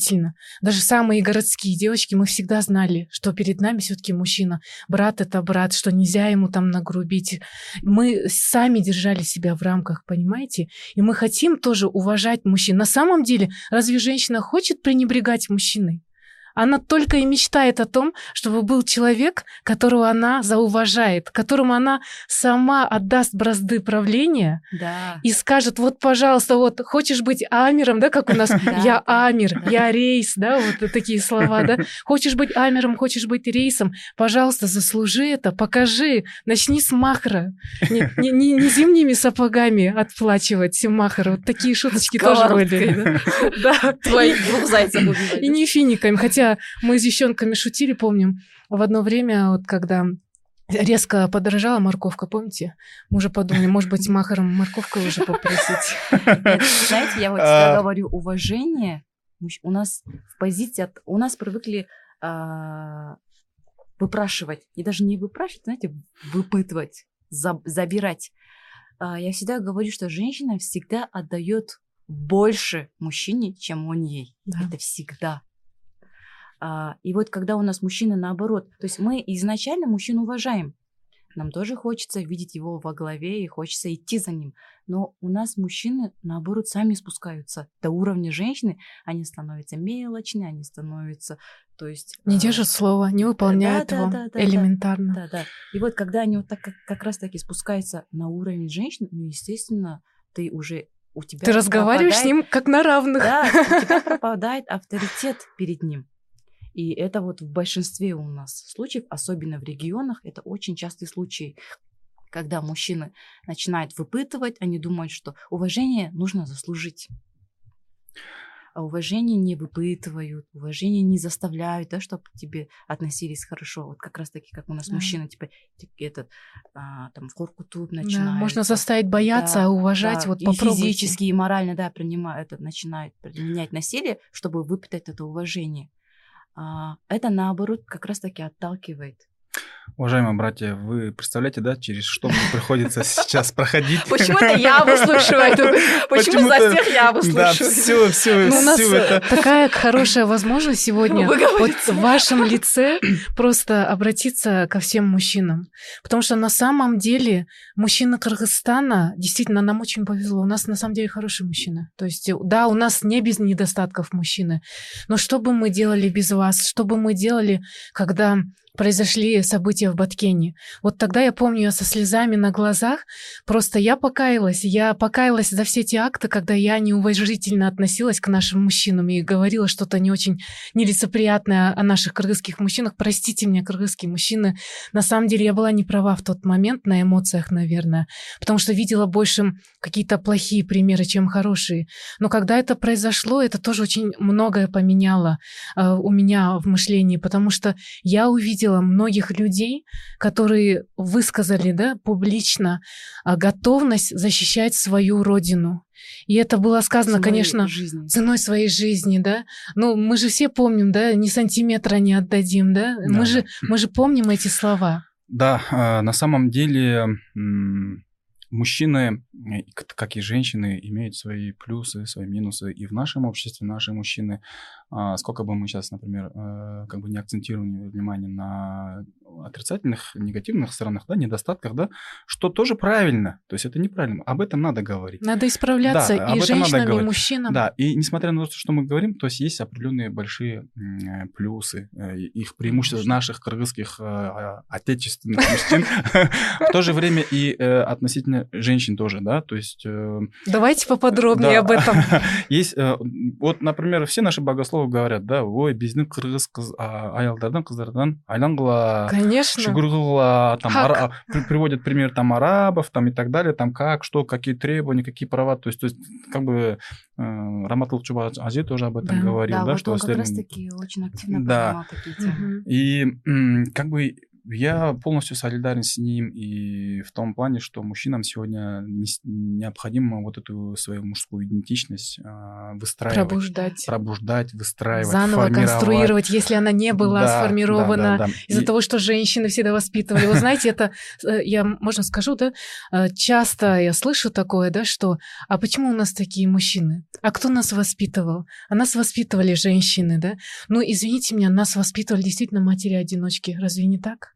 даже самые городские девочки, мы всегда знали, что перед нами все-таки мужчина. Брат это брат, что нельзя ему там нагрубить. Мы сами держали себя в рамках, понимаете? И мы хотим тоже уважать мужчин. На самом деле, разве женщина хочет пренебрегать мужчиной? Она только и мечтает о том, чтобы был человек, которого она зауважает, которому она сама отдаст бразды правления да. и скажет, вот, пожалуйста, вот, хочешь быть Амером, да, как у нас, я Амер, я Рейс, да, вот такие слова, да, хочешь быть Амером, хочешь быть Рейсом, пожалуйста, заслужи это, покажи, начни с махра, не, не, не, не зимними сапогами отплачивать махра, вот такие шуточки тоже были. Да, твоих двух зайцев. И не финиками, хотя мы с девчонками шутили, помним, в одно время, вот когда резко подорожала морковка, помните? Мы уже подумали, может быть, махаром морковку уже попросить. Знаете, я вот всегда а. говорю, уважение у нас в позиции, у нас привыкли а, выпрашивать, и даже не выпрашивать, знаете, выпытывать, забирать. А, я всегда говорю, что женщина всегда отдает больше мужчине, чем он ей. Да. Это всегда. А, и вот когда у нас мужчина наоборот, то есть мы изначально мужчину уважаем, нам тоже хочется видеть его во главе и хочется идти за ним. Но у нас мужчины, наоборот, сами спускаются до уровня женщины. Они становятся мелочные, они становятся, то есть... Не а... держат слова, не выполняют да, его да, да, элементарно. Да, да. И вот когда они вот так как, как раз-таки спускаются на уровень женщин, ну, естественно, ты уже у тебя... Ты разговариваешь с ним как на равных. Да, у тебя пропадает авторитет перед ним. И это вот в большинстве у нас случаев, особенно в регионах, это очень частый случай, когда мужчины начинают выпытывать, они думают, что уважение нужно заслужить. А уважение не выпытывают, уважение не заставляют, да, чтобы к тебе относились хорошо. Вот как раз таки, как у нас да. мужчина, типа, этот, а, там, в коркутуб начинает. Да, можно заставить бояться, да, а уважать, да, вот и попробуйте. физически, и морально, да, принимают, это, начинают применять насилие, чтобы выпытать это уважение это наоборот как раз-таки отталкивает. Уважаемые братья, вы представляете, да, через что мне приходится сейчас проходить? Почему это я выслушиваю? Почему за всех я выслушиваю? Да, все, все, ну, У нас такая хорошая возможность сегодня вот в вашем лице просто обратиться ко всем мужчинам. Потому что на самом деле мужчина Кыргызстана, действительно, нам очень повезло. У нас на самом деле хороший мужчина. То есть, да, у нас не без недостатков мужчины. Но что бы мы делали без вас? Что бы мы делали, когда произошли события в Баткене. Вот тогда я помню, я со слезами на глазах, просто я покаялась, я покаялась за все эти акты, когда я неуважительно относилась к нашим мужчинам и говорила что-то не очень нелицеприятное о наших кыргызских мужчинах. Простите меня, кыргызские мужчины. На самом деле я была не права в тот момент, на эмоциях, наверное, потому что видела больше какие-то плохие примеры, чем хорошие. Но когда это произошло, это тоже очень многое поменяло э, у меня в мышлении, потому что я увидела видела многих людей, которые высказали да, публично а, готовность защищать свою родину. И это было сказано, ценой конечно, жизни. ценой своей жизни, да. Ну, мы же все помним, да, ни сантиметра не отдадим, да. да. Мы, же, мы же помним эти слова. Да, а, на самом деле мужчины, как и женщины, имеют свои плюсы, свои минусы. И в нашем обществе наши мужчины, а, сколько бы мы сейчас, например, э, как бы не акцентировали внимание на отрицательных, негативных сторонах, да, недостатках, да, что тоже правильно. То есть это неправильно. Об этом надо говорить. Надо исправляться Да, и женщинам, и мужчинам. Да, и несмотря на то, что мы говорим, то есть есть определенные большие плюсы, э, их преимущества наших кыргызских э, э, отечественных мужчин, в то же время и относительно женщин тоже, да, то есть... э, Давайте поподробнее да, об этом. Есть, э, вот, например, все наши богословы говорят, да, ой, биздин кыргыз кыз а, аялдардан кыздардан айлангыла Конечно. Шугургула, там, ара- при- приводят пример там арабов, там и так далее, там как, что, какие требования, какие права, то есть, то есть как бы э, Раматул Чуба Ази тоже об этом Да. говорил, Да, да, вот что он как если- раз-таки очень активно Да. такие темы. И как бы я полностью солидарен с ним и в том плане, что мужчинам сегодня не необходимо вот эту свою мужскую идентичность а, выстраивать, Пробуждать. пробуждать, выстраивать, Заново конструировать, если она не была Да, сформирована. да, да, да. Из-за И- того, что женщины всегда воспитывали. Вы знаете, это, э, я, можно скажу, да, э, часто я слышу такое, да, что, а почему у нас такие мужчины? А кто нас воспитывал? А нас воспитывали женщины, да? Ну, извините меня, нас воспитывали действительно матери-одиночки. Разве не так?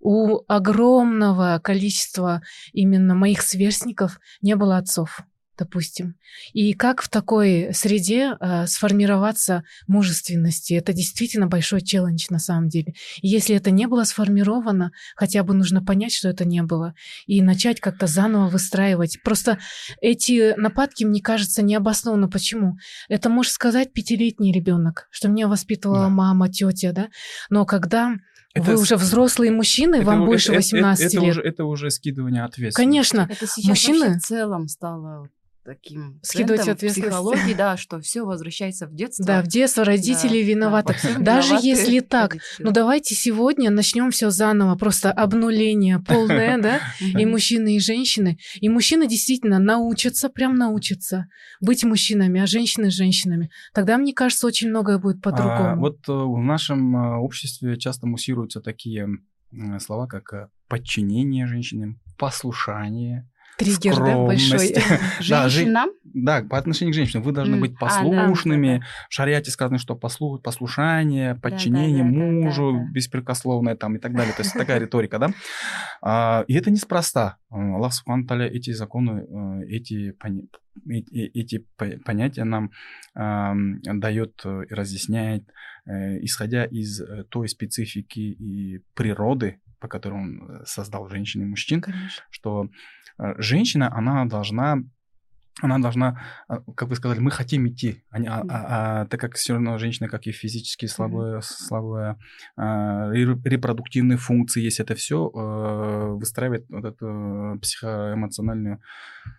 У огромного количества именно моих сверстников не было отцов, допустим. И как в такой среде э, сформироваться мужественности? Это действительно большой челлендж на самом деле. И если это не было сформировано, хотя бы нужно понять, что это не было, и начать как-то заново выстраивать. Просто эти нападки, мне кажется, необоснованно. Почему? Это может сказать пятилетний ребенок, что меня воспитывала Да. мама, тетя, да? Но когда Это вы уже взрослые мужчины, это вам у- больше это- 18 это, это лет. Уже, это уже скидывание ответственности. Конечно, Это сейчас Мужчины- в целом стало таким Скидывать ответственность. психологии, да, что все возвращается в детство. да, в детство родители Да, виноваты. да, Даже виноваты если так, родители. Ну давайте сегодня начнем все заново, просто обнуление полное, да? И мужчины, и женщины. И мужчины действительно научатся, прям научатся быть мужчинами, а женщины женщинами. Тогда, мне кажется, очень многое будет А, по-другому. вот э, в нашем э, обществе часто муссируются такие слова, как э, подчинение женщинам, послушание, Триггер, да, большой. Женщинам? Да, по отношению к женщинам вы должны быть а, послушными. В шариате сказано, что послу- послушание, подчинение мужу беспрекословное там и так далее. То есть такая риторика, да? А, И это неспроста. А, Аллах Субхану эти законы, э, эти, э- э- эти по- понятия нам ам, дает э, и разъясняет, э, исходя из той специфики и природы, по которой он создал женщин и мужчин, Конечно. что женщина, она должна, она должна, а, как вы сказали, мы хотим идти, а а- Да. а- а так как все равно женщина, как и физически слабая, слабая а, ре- репродуктивные функции есть, это все выстраивает вот эту э, психоэмоциональную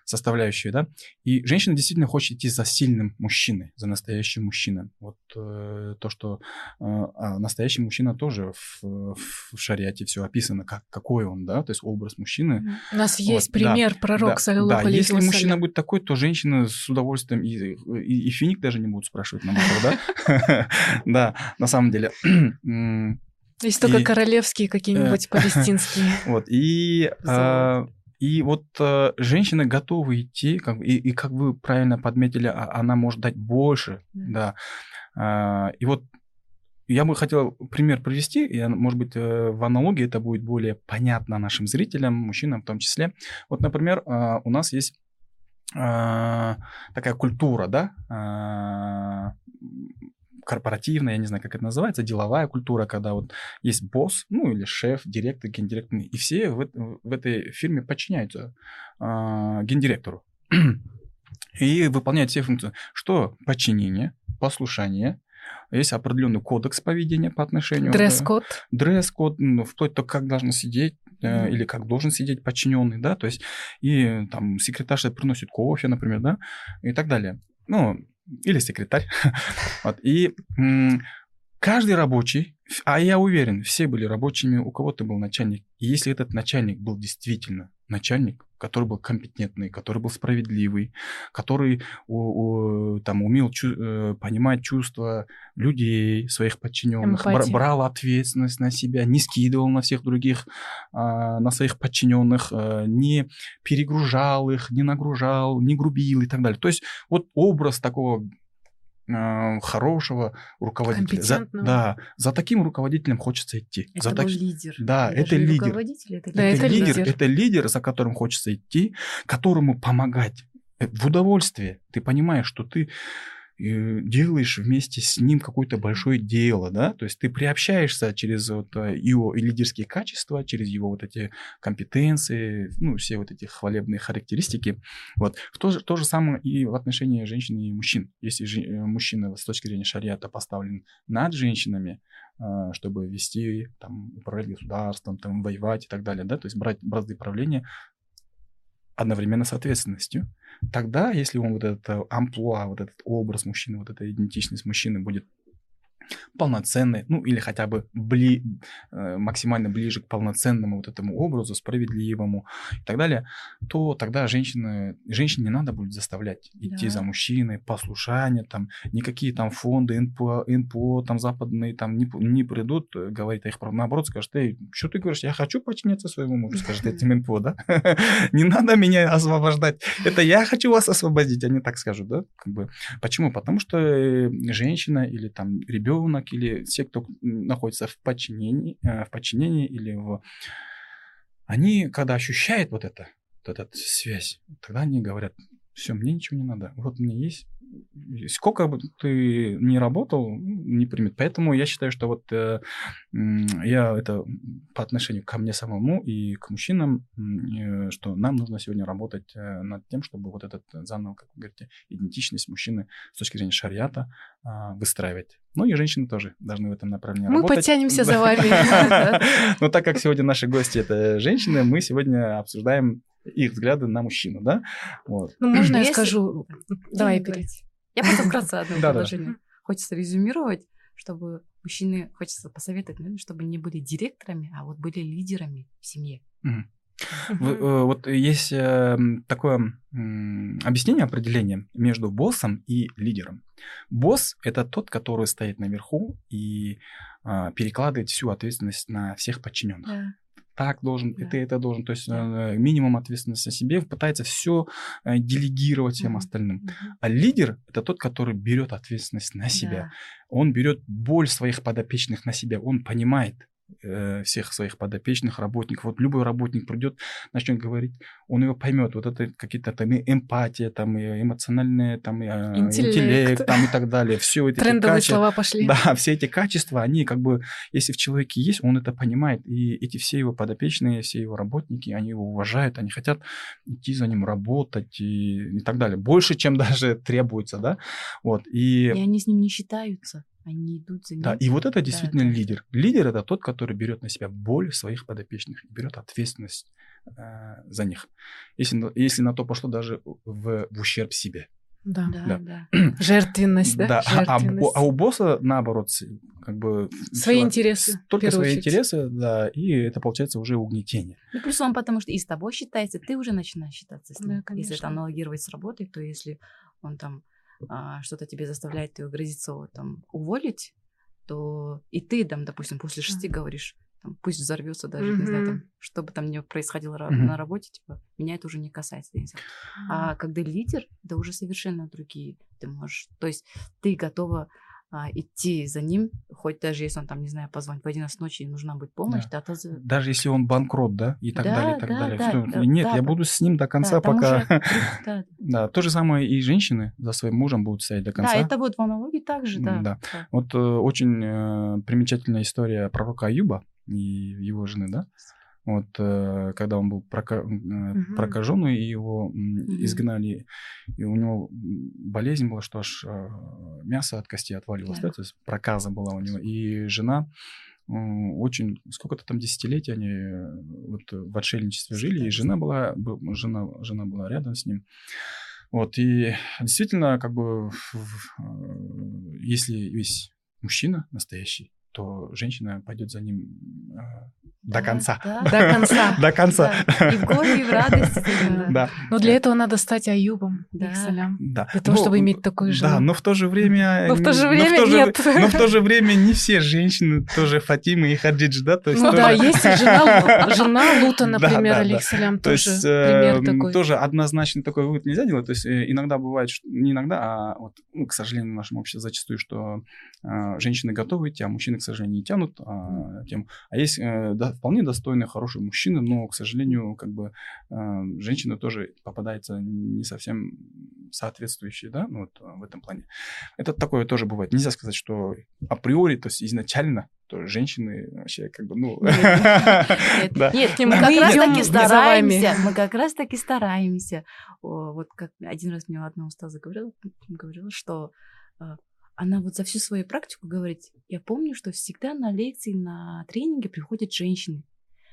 составляющую, да. И женщина действительно хочет идти за сильным мужчиной, за настоящим мужчиной. Вот э, то, что э, а настоящий мужчина тоже в, в шариате все описано, как, какой он, да, то есть образ мужчины. У нас Вот, есть да, пример, пророк, да, саллиллаху да, если мужчина будет такой, то женщины с удовольствием и, и, и финик даже не будут спрашивать нам этого, да? Да, на самом деле. Есть только королевские какие-нибудь палестинские. Вот, и... а, И вот э, женщины готовы идти, как, и, и как вы правильно подметили, а- она может дать больше, да. А, И вот я бы хотел пример привести, и, может быть, э, в аналогии это будет более понятно нашим зрителям, мужчинам в том числе. Вот, например, а, у нас есть такая культура, да, а, корпоративная, я не знаю, как это называется, деловая культура, когда вот есть босс, ну или шеф, директор, гендиректор, и все в, в этой фирме подчиняются а, гендиректору и выполняют все функции. Что? Подчинение, послушание, есть определенный кодекс поведения по отношению... Дресс-код. дресс-код, ну, вплоть до как должен сидеть э, или как должен сидеть подчиненный, да, то есть и там секретарша приносит кофе, например, да, и так далее. Ну, или секретарь. вот. И каждый рабочий, а я уверен, все были рабочими, у кого-то был начальник. И если этот начальник был действительно начальник, который был компетентный, который был справедливый, который у- у- там умел чу- э, понимать чувства людей, своих подчиненных, Эмпатия. брал ответственность на себя, не скидывал на всех других, а, на своих подчиненных, а, не перегружал их, не нагружал, не грубил и так далее. То есть вот образ такого хорошего руководителя. За, да, за таким руководителем хочется идти. Это за так... лидер. Да, это, это лидер. Руководитель, это, да, это, это лидер. лидер. Это лидер, за которым хочется идти, которому помогать э, в удовольствие. Ты понимаешь, что ты делаешь вместе с ним какое-то большое дело, да, то есть ты приобщаешься через вот э, его лидерские качества, через его вот эти компетенции, ну, все вот эти хвалебные характеристики, вот. То же, то же самое и в отношении женщин и мужчин. Если же, э, мужчина с точки зрения шариата поставлен над женщинами, э, чтобы вести, там, управлять государством, там, воевать и так далее, да, то есть брать бразды правления, одновременно с ответственностью, тогда, если он вот это амплуа, вот этот образ мужчины, вот эта идентичность мужчины будет полноценной, ну или хотя бы бли, э, максимально ближе к полноценному вот этому образу, справедливому и так далее, то тогда женщины, женщине не надо будет заставлять идти да. за мужчиной, послушание, там, никакие там фонды, НПО, НПО там западные там не, не придут э, говорить о их правах, наоборот скажут, эй, что ты говоришь, я хочу подчиняться своему мужу, скажет этим НПО, да? Не надо меня освобождать, это я хочу вас освободить, они так скажут, да? Как бы. Почему? Потому что э, женщина или там ребенок ребенок или все, кто находится в подчинении, э, в подчинении или в... Они, когда ощущают вот это, вот эту связь, тогда они говорят, все, мне ничего не надо. Вот мне есть сколько бы ты не работал, не примет. Поэтому я считаю, что вот э, я это по отношению ко мне самому и к мужчинам, э, что нам нужно сегодня работать э, над тем, чтобы вот этот заново, как вы говорите, идентичность мужчины с точки зрения шариата э, выстраивать. Ну и женщины тоже должны в этом направлении мы работать. Мы подтянемся за вами. Но так как сегодня наши гости это женщины, мы сегодня обсуждаем их взгляды на мужчину, да? Ну, можно я скажу? Давай, перейти. Я потом вкратце одно предложение. Хочется резюмировать, чтобы мужчины, хочется посоветовать, чтобы не были директорами, а вот были лидерами в семье. Э, вот есть э, такое объяснение, определение между боссом и лидером. Босс – это тот, который стоит наверху и а, перекладывает всю ответственность на всех подчиненных. Так должен, да. и ты это должен. То есть да. Э, минимум ответственности о себе, пытается все э, делегировать всем mm-hmm. остальным. Mm-hmm. А лидер это тот, который берет ответственность на себя. Да. Он берет боль своих подопечных на себя. Он понимает, Э, всех своих подопечных работников. Вот любой работник придет, начнет говорить, он его поймет. Вот это какие-то там эмпатия, там эмоциональные, там а, интеллект, интеллект там и так далее. Все эти Трендовые качества, слова пошли. Да, все эти качества, они как бы, если в человеке есть, он это понимает. И эти все его подопечные, все его работники, они его уважают, они хотят идти за ним работать и, и так далее. Больше, чем даже требуется, да. Вот. И... и они с ним не считаются. Они идут за ним. Да, и вот это действительно да, да. лидер. Лидер это тот, который берет на себя боль своих подопечных, берет ответственность э, за них. Если, если на то пошло даже в, в ущерб себе. Да, да. да. да. Жертвенность, да? Да, а, а, а у босса, наоборот, как бы... Свои все, интересы. Только свои очередь. интересы, да, и это получается уже угнетение. Ну, плюс он потому что и с тобой считается, ты уже начинаешь считаться с ним. Да, конечно. Если это аналогировать с работой, то если он там а, что-то тебе заставляет его грозиться вот, там, уволить, то и ты там, допустим, после шести mm-hmm. говоришь, там, пусть взорвется даже, mm-hmm. не знаю, там, что бы там ни происходило mm-hmm. на работе, типа, меня это уже не касается. Mm-hmm. А когда лидер, да уже совершенно другие. Ты можешь, то есть ты готова а, идти за ним, хоть даже если он там, не знаю, позвонит в 11 ночи и нужна будет помощь, да. да, то... Даже если он банкрот, да, и так да, далее, и так да, далее. Да, Всё. да, Нет, да, я буду с ним до конца, да, пока... Уже... да. да, то же самое и женщины за своим мужем будут стоять до конца. Да, это будет в аналогии также, да. да. да. Вот э, очень э, примечательная история пророка Аюба и его жены, да, вот, э, когда он был прока... угу. прокажен, и его угу. изгнали, и у него болезнь была, что аж э, мясо от кости отваливалось, да. да, то есть проказа была у него. И жена очень, сколько-то там десятилетий они вот в отшельничестве жили, и жена была, жена, жена была рядом с ним. Вот, и действительно, как бы, если есть мужчина настоящий, то женщина пойдет за ним до конца. До конца. До конца. И в горе, и в радости. Да. Но для этого надо стать Аюбом, Да. салям. Да. Для того, Ну, чтобы иметь такую жену. Да, но в то же время... Но в то же время же- нет. Но в то же время не все женщины тоже Фатимы и Хаджидж, да? То есть Ну да, есть и жена, жена Лута, например, То тоже пример э, такой. тоже однозначно такой вывод нельзя делать. То есть э, иногда бывает, что- не иногда, а вот, ну, к сожалению, в нашем обществе зачастую, что э, женщины готовы идти, а мужчины, к сожалению, не тянут а, тему. А есть э, да, вполне достойные, хорошие мужчины, но, к сожалению, как бы э, женщина тоже попадается не совсем соответствующие, да, ну, вот в этом плане. Это такое тоже бывает. Нельзя сказать, что априори, то есть изначально, то женщины вообще как бы, ну... Нет, мы как раз таки стараемся, мы как раз таки стараемся. Вот как один раз мне одна устаза говорила, говорила, что э, она вот за всю свою практику говорит, я помню, что всегда на лекции, на тренинге приходят женщины.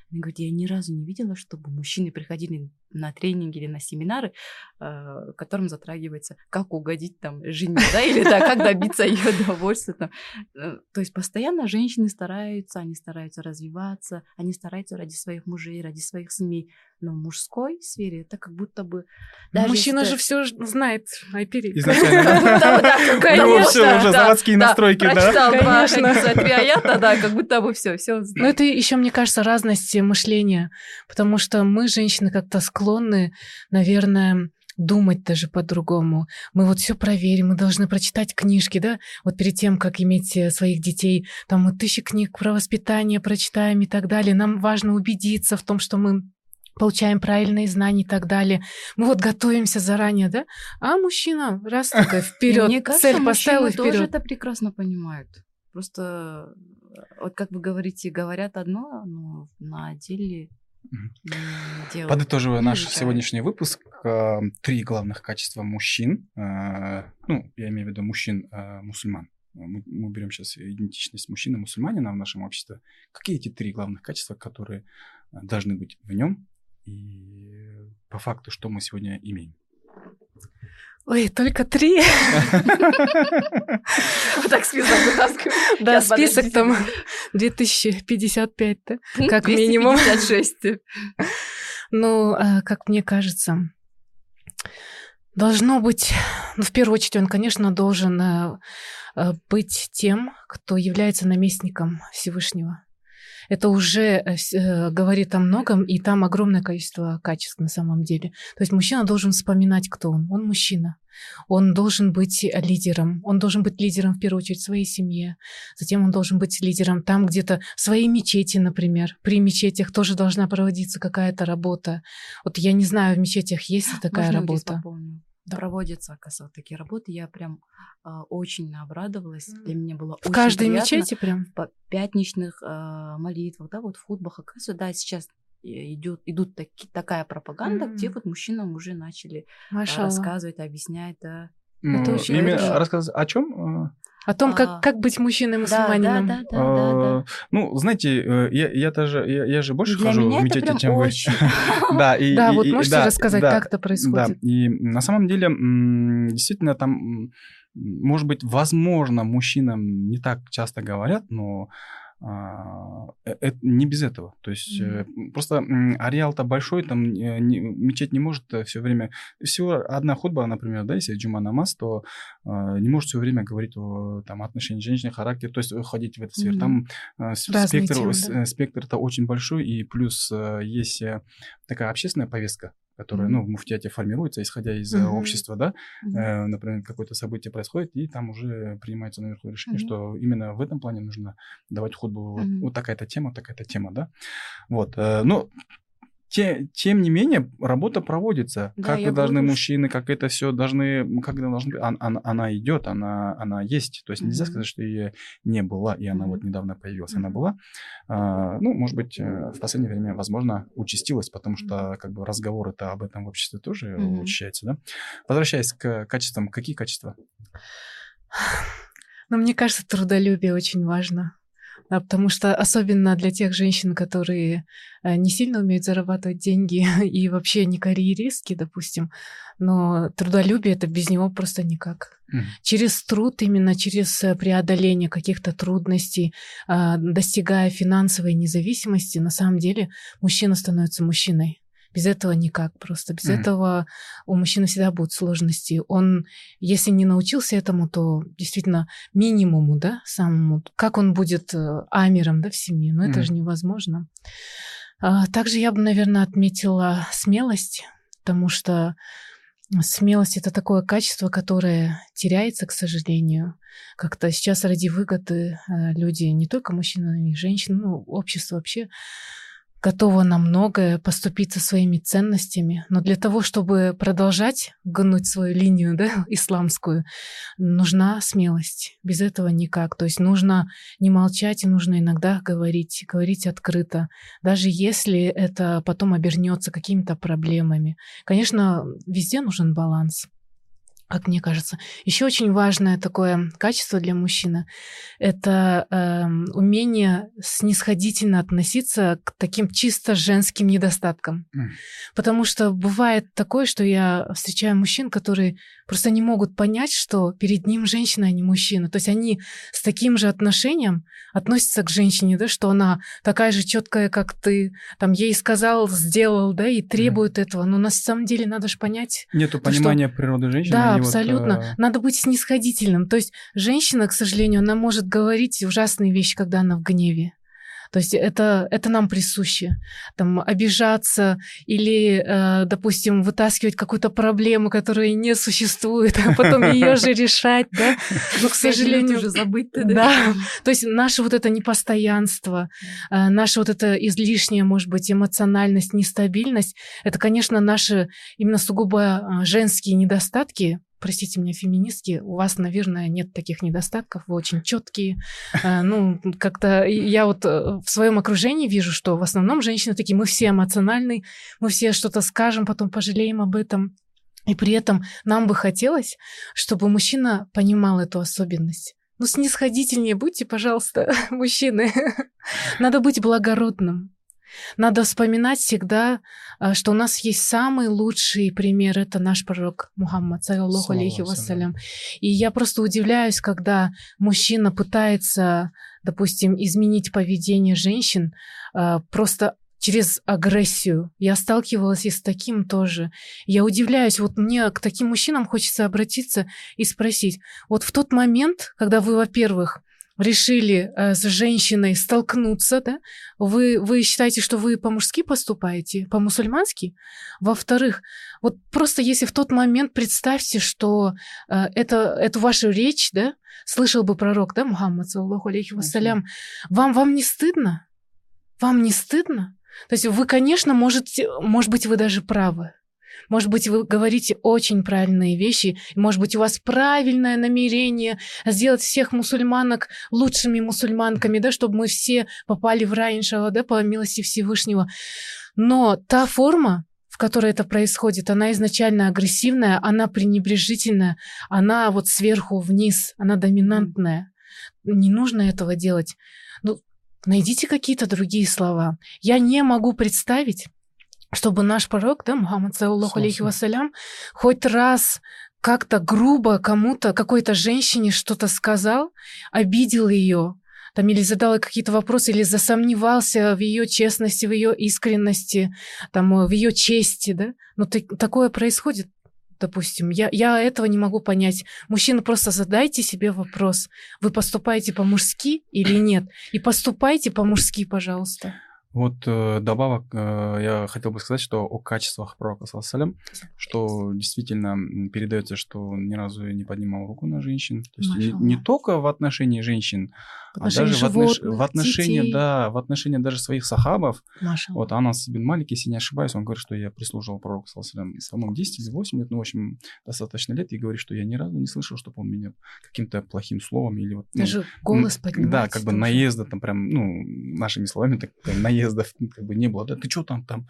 Она говорит, я ни разу не видела, чтобы мужчины приходили на тренинги или на семинары, э, которым затрагивается, как угодить там жене, да, или да, как добиться ее удовольствия. Там. Э, То есть постоянно женщины стараются, они стараются развиваться, они стараются ради своих мужей, ради своих семей. Но в мужской сфере это как будто бы... даже Мужчина если же все знает о пере- Изначально, Как да? будто уже заводские да, настройки, да? Прочитал два три аята, да, как будто бы все, все. Но это еще, мне кажется, разность мышления, потому что мы, женщины, как-то склонны, наверное, думать даже по-другому. Мы вот все проверим, мы должны прочитать книжки, да, вот перед тем, как иметь э, своих детей, там мы тысячи книг про воспитание прочитаем и так далее. Нам важно убедиться в том, что мы получаем правильные знания и так далее. Мы вот готовимся заранее, да? А мужчина раз такой вперед, Мне кажется, цель поставил и мужчины тоже вперед. это прекрасно понимают. Просто, э, вот как вы говорите, говорят одно, но на деле Делают. Подытоживая наш изучают. сегодняшний выпуск, э, три главных качества мужчин, э, ну, я имею в виду мужчин-мусульман. Мы, мы берем сейчас идентичность мужчины-мусульманина в нашем обществе. Какие эти три главных качества, которые должны быть в нем? И по факту, что мы сегодня имеем? Ой, только три. Вот так список вытаскиваю. Да, список там подождите. 2055, да? Пункт как минимум. 256. Ну, э, как мне кажется, должно быть, ну, в первую очередь, он, конечно, должен э, э, быть тем, кто является наместником Всевышнего. Это уже э, э, говорит о многом, и там огромное количество качеств на самом деле. То есть мужчина должен вспоминать, кто он. Он мужчина. Он должен быть лидером. Он должен быть лидером, в первую очередь, в своей семье. Затем он должен быть лидером там где-то в своей мечети, например. При мечетях тоже должна проводиться какая-то работа. Вот я не знаю, в мечетях есть ли такая Можно работа. Да. Проводятся, оказывается, такие работы. Я прям а, очень обрадовалась. Для меня было В очень каждой приятно. мечети прям. по пятничных а, молитвах, да, вот в хутбах, оказывается, да, сейчас идет, идут таки, такая пропаганда, где Мгм. вот мужчинам уже начали а, Машалла. рассказывать, объяснять, да. Ну, очень именно хорошо. рассказать о чем? О том, А, как, как быть Да, да, мужчиной-мусульманином. да, да, да, да. Ну, знаете, э, я, я даже я, я же больше Для хожу меня в это мечети, прям чем вы. Да, и, Да, и- вот и- можете да, рассказать, да, как это происходит? Да, и на самом деле, действительно, там, может быть, возможно, мужчинам не так часто говорят, но а, это не без этого. То есть э, просто ареал-то большой, там э, не- мечеть не может все время... Всего одна худба, например, да, если джума намаз, то э, не может все время говорить о там, отношении женщины, характере, то есть ходить в эту сферу. Там э, с- Разные спектр, темы, да. э, спектр это очень большой, и плюс э, есть э, такая общественная повестка, которая, Мгм. ну, в муфтиате формируется, исходя из Мгм. общества, да, Мгм. Э, например, какое-то событие происходит, и там уже принимается наверху решение, Мгм. что именно в этом плане нужно давать худбу. Вот, Мгм. вот такая-то тема, такая-то тема, да. Вот. э, Но те- тем не менее, работа проводится. Да, как должны говорю, мужчины, как это все должны, как это должно быть. Ан- ан- Она, идет, она, она есть. То есть нельзя сказать, что ее не было, и она вот недавно появилась. Она была. А, ну, может быть, э, в последнее время, возможно, участилась, потому что как бы разговоры-то об этом в обществе тоже учащаются, да. Возвращаясь к качествам, какие качества? Но мне кажется, трудолюбие очень важно. Да, потому что особенно для тех женщин, которые э, не сильно умеют зарабатывать деньги и вообще не карьеристки, допустим, но трудолюбие это без него просто никак. Mm. Через труд, именно через э, преодоление каких-то трудностей, а, достигая финансовой независимости, на самом деле мужчина становится мужчиной. Без этого никак просто. Без mm. этого у мужчины всегда будут сложности. Он, если не научился этому, то действительно минимуму, да, самому, как он будет э, амером, да, в семье, но ну, это mm. же невозможно. А, также я бы, наверное, отметила смелость, потому что Смелость это такое качество, которое теряется, к сожалению. Как-то сейчас ради выгоды э, люди, не только мужчины, но и женщины, ну, общество вообще готова на многое поступиться своими ценностями, но для того, чтобы продолжать гнуть свою линию да, исламскую, нужна смелость. Без этого никак. То есть нужно не молчать, и нужно иногда говорить, говорить открыто, даже если это потом обернется какими-то проблемами. Конечно, везде нужен баланс как мне кажется. Еще очень важное такое качество для мужчины – это э, умение снисходительно относиться к таким чисто женским недостаткам. Mm. Потому что бывает такое, что я встречаю мужчин, которые просто не могут понять, что перед ним женщина, а не мужчина. То есть они с таким же отношением относятся к женщине, да, что она такая же четкая, как ты, там ей сказал, сделал, да, и требует mm. этого. Но на самом деле надо же понять. Нету то, понимания что... природы женщины. Да, абсолютно. Вот, Надо быть снисходительным. То есть женщина, к сожалению, она может говорить ужасные вещи, когда она в гневе. То есть это, это нам присуще. Там обижаться или, э, допустим, вытаскивать какую-то проблему, которая не существует, а потом ее же решать, да? Но, к сожалению... уже забыть да? То есть наше вот это непостоянство, э, наша вот это излишняя, может быть, эмоциональность, нестабильность, это, конечно, наши именно сугубо э, женские недостатки, простите меня, феминистки, у вас, наверное, нет таких недостатков, вы очень четкие. Э, ну, как-то я вот э, в своем окружении вижу, что в основном женщины такие, мы все эмоциональны, мы все что-то скажем, потом пожалеем об этом. И при этом нам бы хотелось, чтобы мужчина понимал эту особенность. Ну, снисходительнее будьте, пожалуйста, мужчины. Надо быть благородным. Надо вспоминать всегда, э, что у нас есть самый лучший пример, это наш пророк Мухаммад, саллаху алейхи вассалям. И я просто удивляюсь, когда мужчина пытается, допустим, изменить поведение женщин э, просто через агрессию. Я сталкивалась и с таким тоже. Я удивляюсь, вот мне к таким мужчинам хочется обратиться и спросить, вот в тот момент, когда вы, во-первых, решили э, с женщиной столкнуться, да, вы, вы считаете, что вы по-мужски поступаете, по-мусульмански? Во-вторых, вот просто если в тот момент представьте, что э, это, эту вашу речь, да, слышал бы пророк, да, Мухаммад, саллаху алейхи вассалям, вам, вам не стыдно? Вам не стыдно? То есть вы, конечно, можете, может быть, вы даже правы. Может быть, вы говорите очень правильные вещи, может быть, у вас правильное намерение сделать всех мусульманок лучшими мусульманками, да, чтобы мы все попали в рай, иншалла, да, по милости Всевышнего. Но та форма, в которой это происходит, она изначально агрессивная, она пренебрежительная, она вот сверху вниз, она доминантная. Не нужно этого делать. Ну, найдите какие-то другие слова. Я не могу представить, чтобы наш пророк, да, Мухаммад, саллаху алейхи вассалям, хоть раз как-то грубо кому-то, какой-то женщине что-то сказал, обидел ее, там или задал какие-то вопросы, или засомневался в ее честности, в ее искренности, там, в ее чести, да? Ну, ты, такое происходит, допустим. Я, я этого не могу понять. Мужчина, просто задайте себе вопрос. Вы поступаете по-мужски или нет? И поступайте по-мужски, пожалуйста. Вот э, добавок э, я хотел бы сказать, что о качествах пророка, салям, что действительно передается, что он ни разу не поднимал руку на женщин. То есть не, не только в отношении женщин, а даже животных, в, отнош... в отношении, детей. да, в отношении даже своих сахабов. Маша. Вот Анас бин Малик, если не ошибаюсь, он говорит, что я прислуживал пророку, салям, по-моему, 10 или 8 лет, ну, в общем, достаточно лет, и говорит, что я ни разу не слышал, чтобы он меня каким-то плохим словом или вот... Даже ну, голос поднимать. Да, как бы наезда там прям, ну, нашими словами, так наезд наездов как бы не было, да, ты что там, там,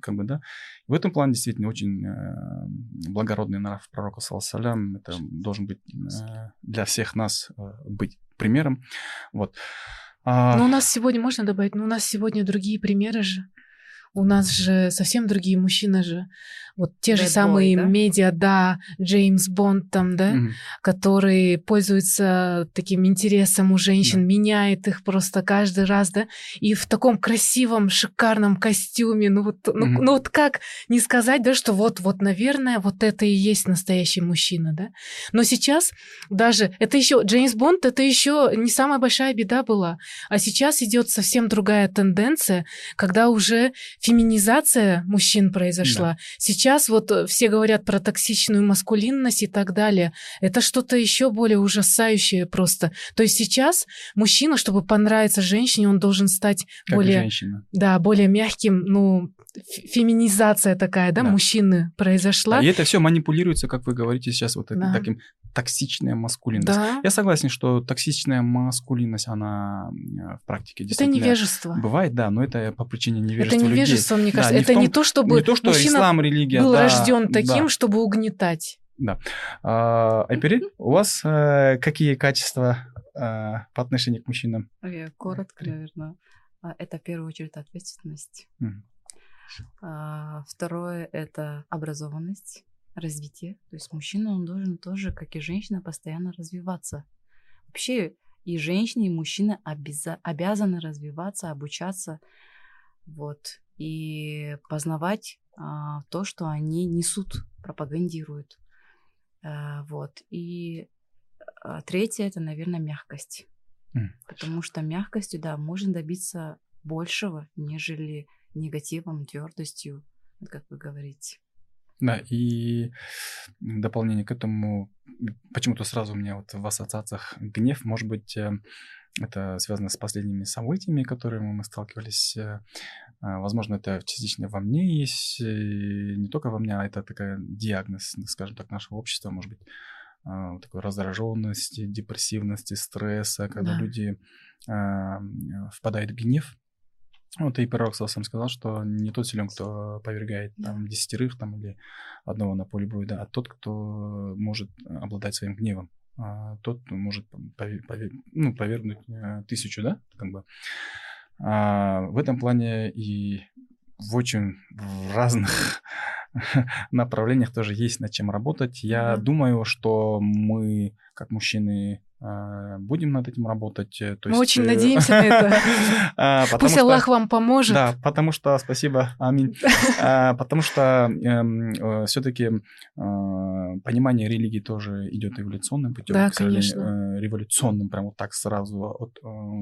как бы, да. В этом плане действительно очень э, благородный нрав пророка, салям, это должен быть э, для всех нас э, быть примером, вот. А... Но у нас сегодня, можно добавить, но у нас сегодня другие примеры же. У нас же совсем другие мужчины же. Вот те Bad же самые да? медиа, да, Джеймс Бонд там, да, mm-hmm. который пользуется таким интересом у женщин, yeah. меняет их просто каждый раз, да, и в таком красивом, шикарном костюме. Ну вот, mm-hmm. ну, ну вот как не сказать, да, что вот, вот, наверное, вот это и есть настоящий мужчина, да. Но сейчас даже это еще Джеймс Бонд, это еще не самая большая беда была, а сейчас идет совсем другая тенденция, когда уже феминизация мужчин произошла. Yeah. Сейчас сейчас вот э, все говорят про токсичную маскулинность и так далее. Это что-то еще более ужасающее просто. То есть сейчас мужчина, чтобы понравиться женщине, он должен стать как более, женщина. да, более мягким, ну феминизация такая, да, да. мужчины произошла. Да, и это все манипулируется, как вы говорите сейчас, вот да. таким токсичная маскулинность. Да. Я согласен, что токсичная маскулинность, она в практике действительно... Это невежество. Бывает, да, но это по причине невежества Это невежество, людей. мне кажется. Да, это не, том, не то, чтобы не то, что мужчина ислам, религия, был да, рожден таким, да. чтобы угнетать. Да. А, Айпери, у вас э, какие качества э, по отношению к мужчинам? Я коротко, наверное. А, это в первую очередь ответственность. Mm. А, второе это образованность развитие. То есть мужчина, он должен тоже, как и женщина, постоянно развиваться. Вообще и женщины, и мужчина обяза- обязаны развиваться, обучаться, вот, и познавать а, то, что они несут, пропагандируют. А, вот. И а, третье это, наверное, мягкость. Mm. Потому что мягкостью, да, можно добиться большего, нежели негативом, твердостью, как вы говорите. Да, и дополнение к этому, почему-то сразу у меня вот в ассоциациях гнев, может быть, э, это связано с последними событиями, которыми мы сталкивались. Э, а, возможно, это частично во мне есть, не только во мне, а это такая диагноз, скажем так, нашего общества, может быть, а, такой раздраженности, депрессивности, стресса, когда да. люди а, впадают в гнев, вот и пророк сам сказал, что не тот силен, кто повергает там десятерых там или одного на поле боя, да, а тот, кто может обладать своим гневом. А тот может повер, повер, ну, повергнуть э, тысячу, да, как бы. А в этом плане и в очень разных направлениях тоже есть над чем работать. Я mm-hmm. думаю, что мы, как мужчины, будем над этим работать. Э, то Мы есть, очень э, надеемся на это. А, Пусть Аллах вам поможет. Да, потому что, спасибо, аминь. А, потому что эм, э, все-таки понимание религии тоже идет эволюционным путем. Да, конечно. Революционным, прямо вот так сразу.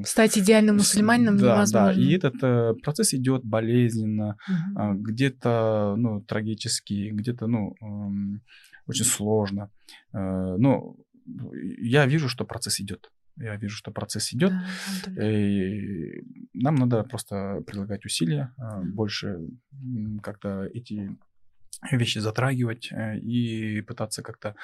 Стать идеальным мусульманином невозможно. Да, и этот процесс идет болезненно, где-то, ну, трагически, где-то, ну, эм, очень сложно. Но я вижу, что процесс идет. Я вижу, что процесс идет. Да, и нам надо просто прилагать усилия, а, больше как-то эти вещи затрагивать э, и пытаться как-то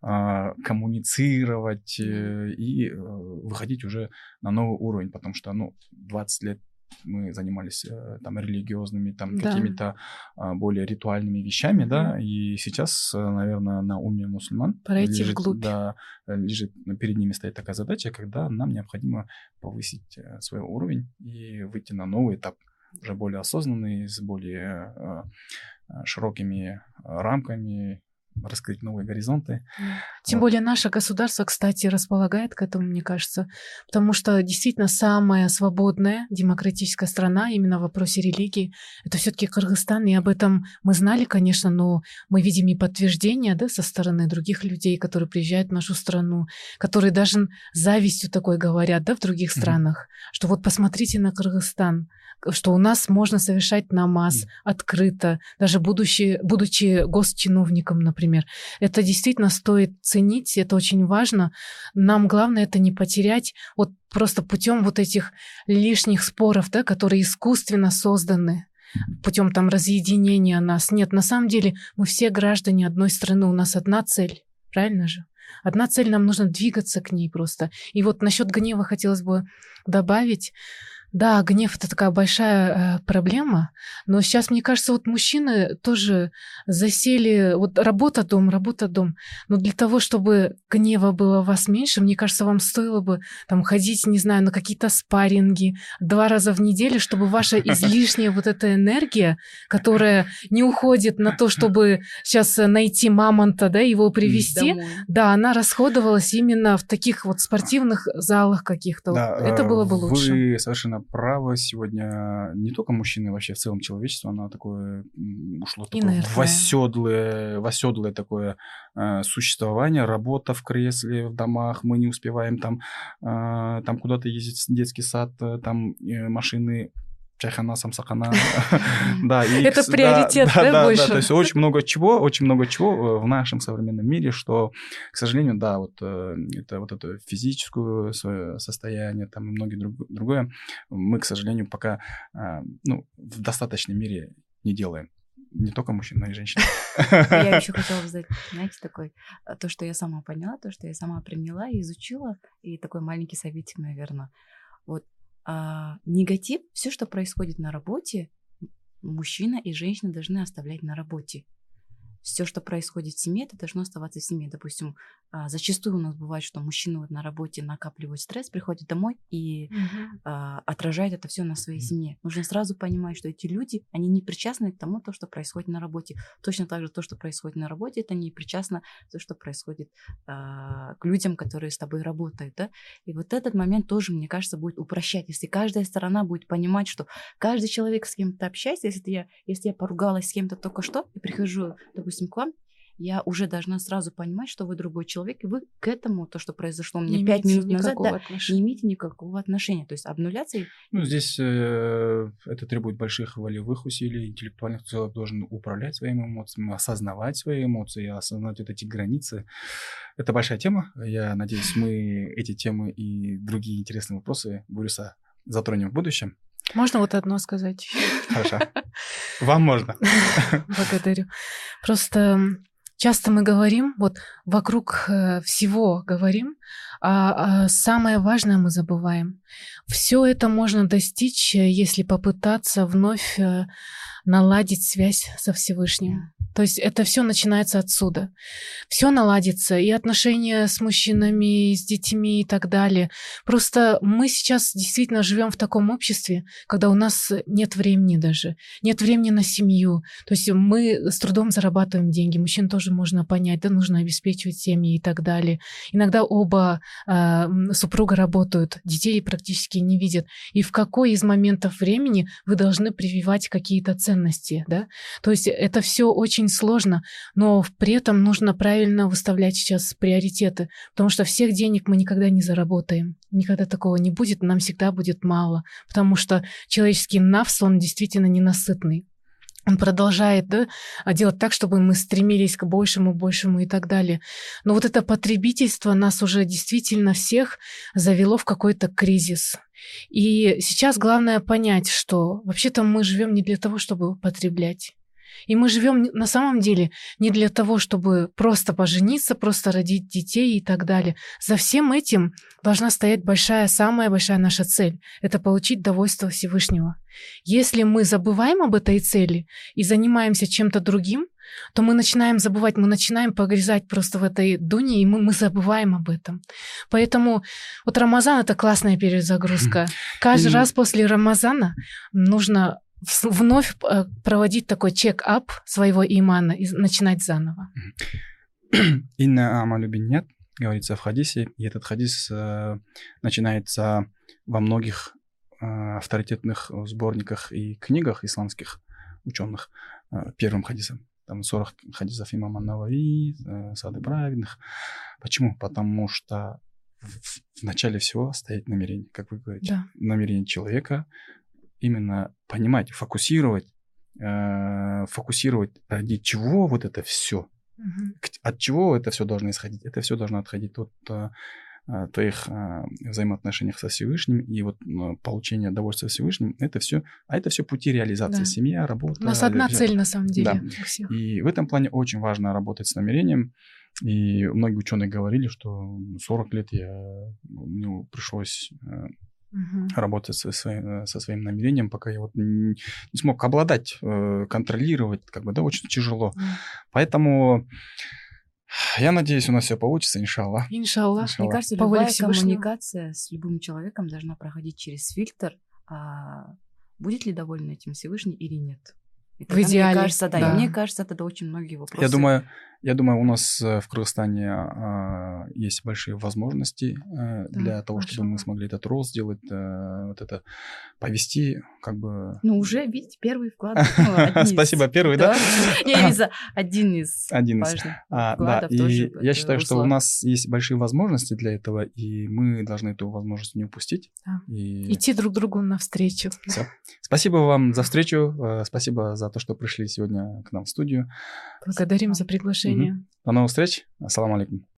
а, коммуницировать э, и э, выходить уже на новый уровень, потому что, ну, 20 лет мы занимались э, там религиозными, там да. какими-то а, более ритуальными вещами, mm-hmm. да, и сейчас, э, наверное, на уме мусульман Пройти лежит, вглубь. Да, лежит перед ними стоит такая задача, когда нам необходимо повысить э, свой уровень и выйти на новый этап, уже более осознанный, с более широкими рамками раскрыть новые горизонты. Тем вот. более наше государство, кстати, располагает к этому, мне кажется, потому что действительно самая свободная демократическая страна именно в вопросе религии это все-таки Кыргызстан, и об этом мы знали, конечно, но мы видим и подтверждения, да, со стороны других людей, которые приезжают в нашу страну, которые даже завистью такой говорят, да, в других странах, mm-hmm. что вот посмотрите на Кыргызстан, что у нас можно совершать намаз mm. открыто, даже будучи, будучи госчиновником, например. Это действительно стоит ценить, это очень важно. Нам главное это не потерять вот просто путем вот этих лишних споров, да, которые искусственно созданы путем там разъединения нас. Нет, на самом деле мы все граждане одной страны, у нас одна цель, правильно же? Одна цель, нам нужно двигаться к ней просто. И вот насчет гнева хотелось бы добавить, Да, гнев это такая большая э, проблема, но сейчас, мне кажется, вот мужчины тоже засели, вот работа дом, работа дом, но для того, чтобы гнева было у вас меньше, мне кажется, вам стоило бы там ходить, не знаю, на какие-то спарринги два раза в неделю, чтобы ваша излишняя вот эта энергия, которая не уходит на то, чтобы сейчас найти мамонта, да, его привести, Домой. да, она расходовалась именно в таких вот спортивных залах каких-то. Да, это было бы лучше. Вы совершенно правы. Сегодня не только мужчины, вообще в целом человечество, оно такое ушло такое в оседлое, в оседлое такое э, существование, работа в кресле, в домах, мы не успеваем там, э, там куда-то ездить детский сад, э, там э, машины чайхана, самсахана. да, и, Это приоритет, да, да, больше? Да, то есть очень много чего, очень много чего э, в нашем современном мире, что, к сожалению, да, вот э, это вот это физическое свое состояние, там и многие другое, мы, к сожалению, пока а, ну, в достаточной мере не делаем не только мужчин, но и женщин. Я еще хотела задать, знаете, такой, э, то, что я сама поняла, то, что я сама приняла и изучила, и такой маленький советик, наверное. Вот а, негатив, все, что происходит на работе, мужчина и женщина должны оставлять на работе все, что происходит в семье, это должно оставаться в семье. Допустим, а, зачастую у нас бывает, что мужчины вот на работе накапливают стресс, приходят домой и угу. а, отражают это все на своей семье. Нужно сразу понимать, что эти люди, они не причастны к тому, то, что происходит на работе. Точно так же то, что происходит на работе, это не причастно то, что происходит а, к людям, которые с тобой работают. Да? И вот этот момент тоже, мне кажется, будет упрощать. Если каждая сторона будет понимать, что каждый человек с кем-то общается, если я, если я поругалась с кем-то только что и прихожу, допустим, допустим, к вам, я уже должна сразу понимать, что вы другой человек, и вы к этому, то, что произошло мне пять минут назад, да, не имеете никакого отношения. То есть обнуляться... Ну, здесь э, это требует больших волевых усилий, интеллектуальных человек должен управлять своими эмоциями, осознавать свои эмоции, осознавать вот эти границы. Это большая тема. Я надеюсь, мы эти темы и другие интересные вопросы Бурюса затронем в будущем. Можно вот одно сказать? Хорошо. Вам можно. Благодарю. Просто часто мы говорим, вот вокруг э, всего говорим, а, а самое важное мы забываем. Все это можно достичь, э, если попытаться вновь э, наладить связь со Всевышним. То есть это все начинается отсюда. Все наладится, и отношения с мужчинами, и с детьми и так далее. Просто мы сейчас действительно живем в таком обществе, когда у нас нет времени даже, нет времени на семью. То есть мы с трудом зарабатываем деньги, мужчин тоже можно понять, да, нужно обеспечивать семьи и так далее. Иногда оба э, супруга работают, детей практически не видят. И в какой из моментов времени вы должны прививать какие-то ценности, да? То есть это все очень сложно, но при этом нужно правильно выставлять сейчас приоритеты, потому что всех денег мы никогда не заработаем. Никогда такого не будет, нам всегда будет мало, потому что человеческий навс, он действительно ненасытный он продолжает да, делать так, чтобы мы стремились к большему, большему и так далее. Но вот это потребительство нас уже действительно всех завело в какой-то кризис. И сейчас главное понять, что вообще-то мы живем не для того, чтобы потреблять. И мы живем на самом деле не для того, чтобы просто пожениться, просто родить детей и так далее. За всем этим должна стоять большая, самая большая наша цель. Это получить довольство Всевышнего. Если мы забываем об этой цели и занимаемся чем-то другим, то мы начинаем забывать, мы начинаем погрязать просто в этой дуне, и мы, мы забываем об этом. Поэтому вот Рамазан — это классная перезагрузка. Каждый раз после Рамазана нужно вновь э, проводить такой чек-ап своего имана и начинать заново. Инна амалю нет, говорится в хадисе, и этот хадис э, начинается во многих э, авторитетных сборниках и книгах исламских ученых э, первым хадисом. Там 40 хадисов имама Наваи, э, Сады Праведных. Почему? Потому что в, в начале всего стоит намерение, как вы говорите. Да. Намерение человека именно понимать, фокусировать, э, фокусировать, ради чего вот это все, угу. от чего это все должно исходить. Это все должно отходить от э, твоих э, взаимоотношениях со Всевышним и вот э, получение удовольствия Всевышним, это все, а это все пути реализации, да. семья, работа. У нас одна цель на самом деле. Да. И в этом плане очень важно работать с намерением. И многие ученые говорили, что 40 лет я, мне пришлось э, угу. работать со своим, со своим намерением, пока я вот не, не смог обладать, э, контролировать, как бы, да, очень тяжело. Mm. Поэтому я надеюсь, у нас все получится, иншаллах. Иншаллах. Мне кажется, любая коммуникация с любым человеком должна проходить через фильтр, а будет ли доволен этим Всевышний или нет. И в идеале. Мне кажется, да, да. И мне кажется, это очень многие вопросы. Я думаю, я думаю, у нас э, в Кыргызстане э, есть большие возможности э, да, для того, хорошо. чтобы мы смогли этот рост сделать, э, вот это повести, как бы. Ну уже, видите, первый вклад. Ну, Спасибо, первый, да? Не, один из один из а, да. И я считаю, что у нас есть большие возможности для этого, и мы должны эту возможность не упустить. Идти друг другу навстречу. Спасибо вам за встречу, спасибо за то, что пришли сегодня к нам в студию. Благодарим за приглашение. До новых встреч. Ассаламу алейкум.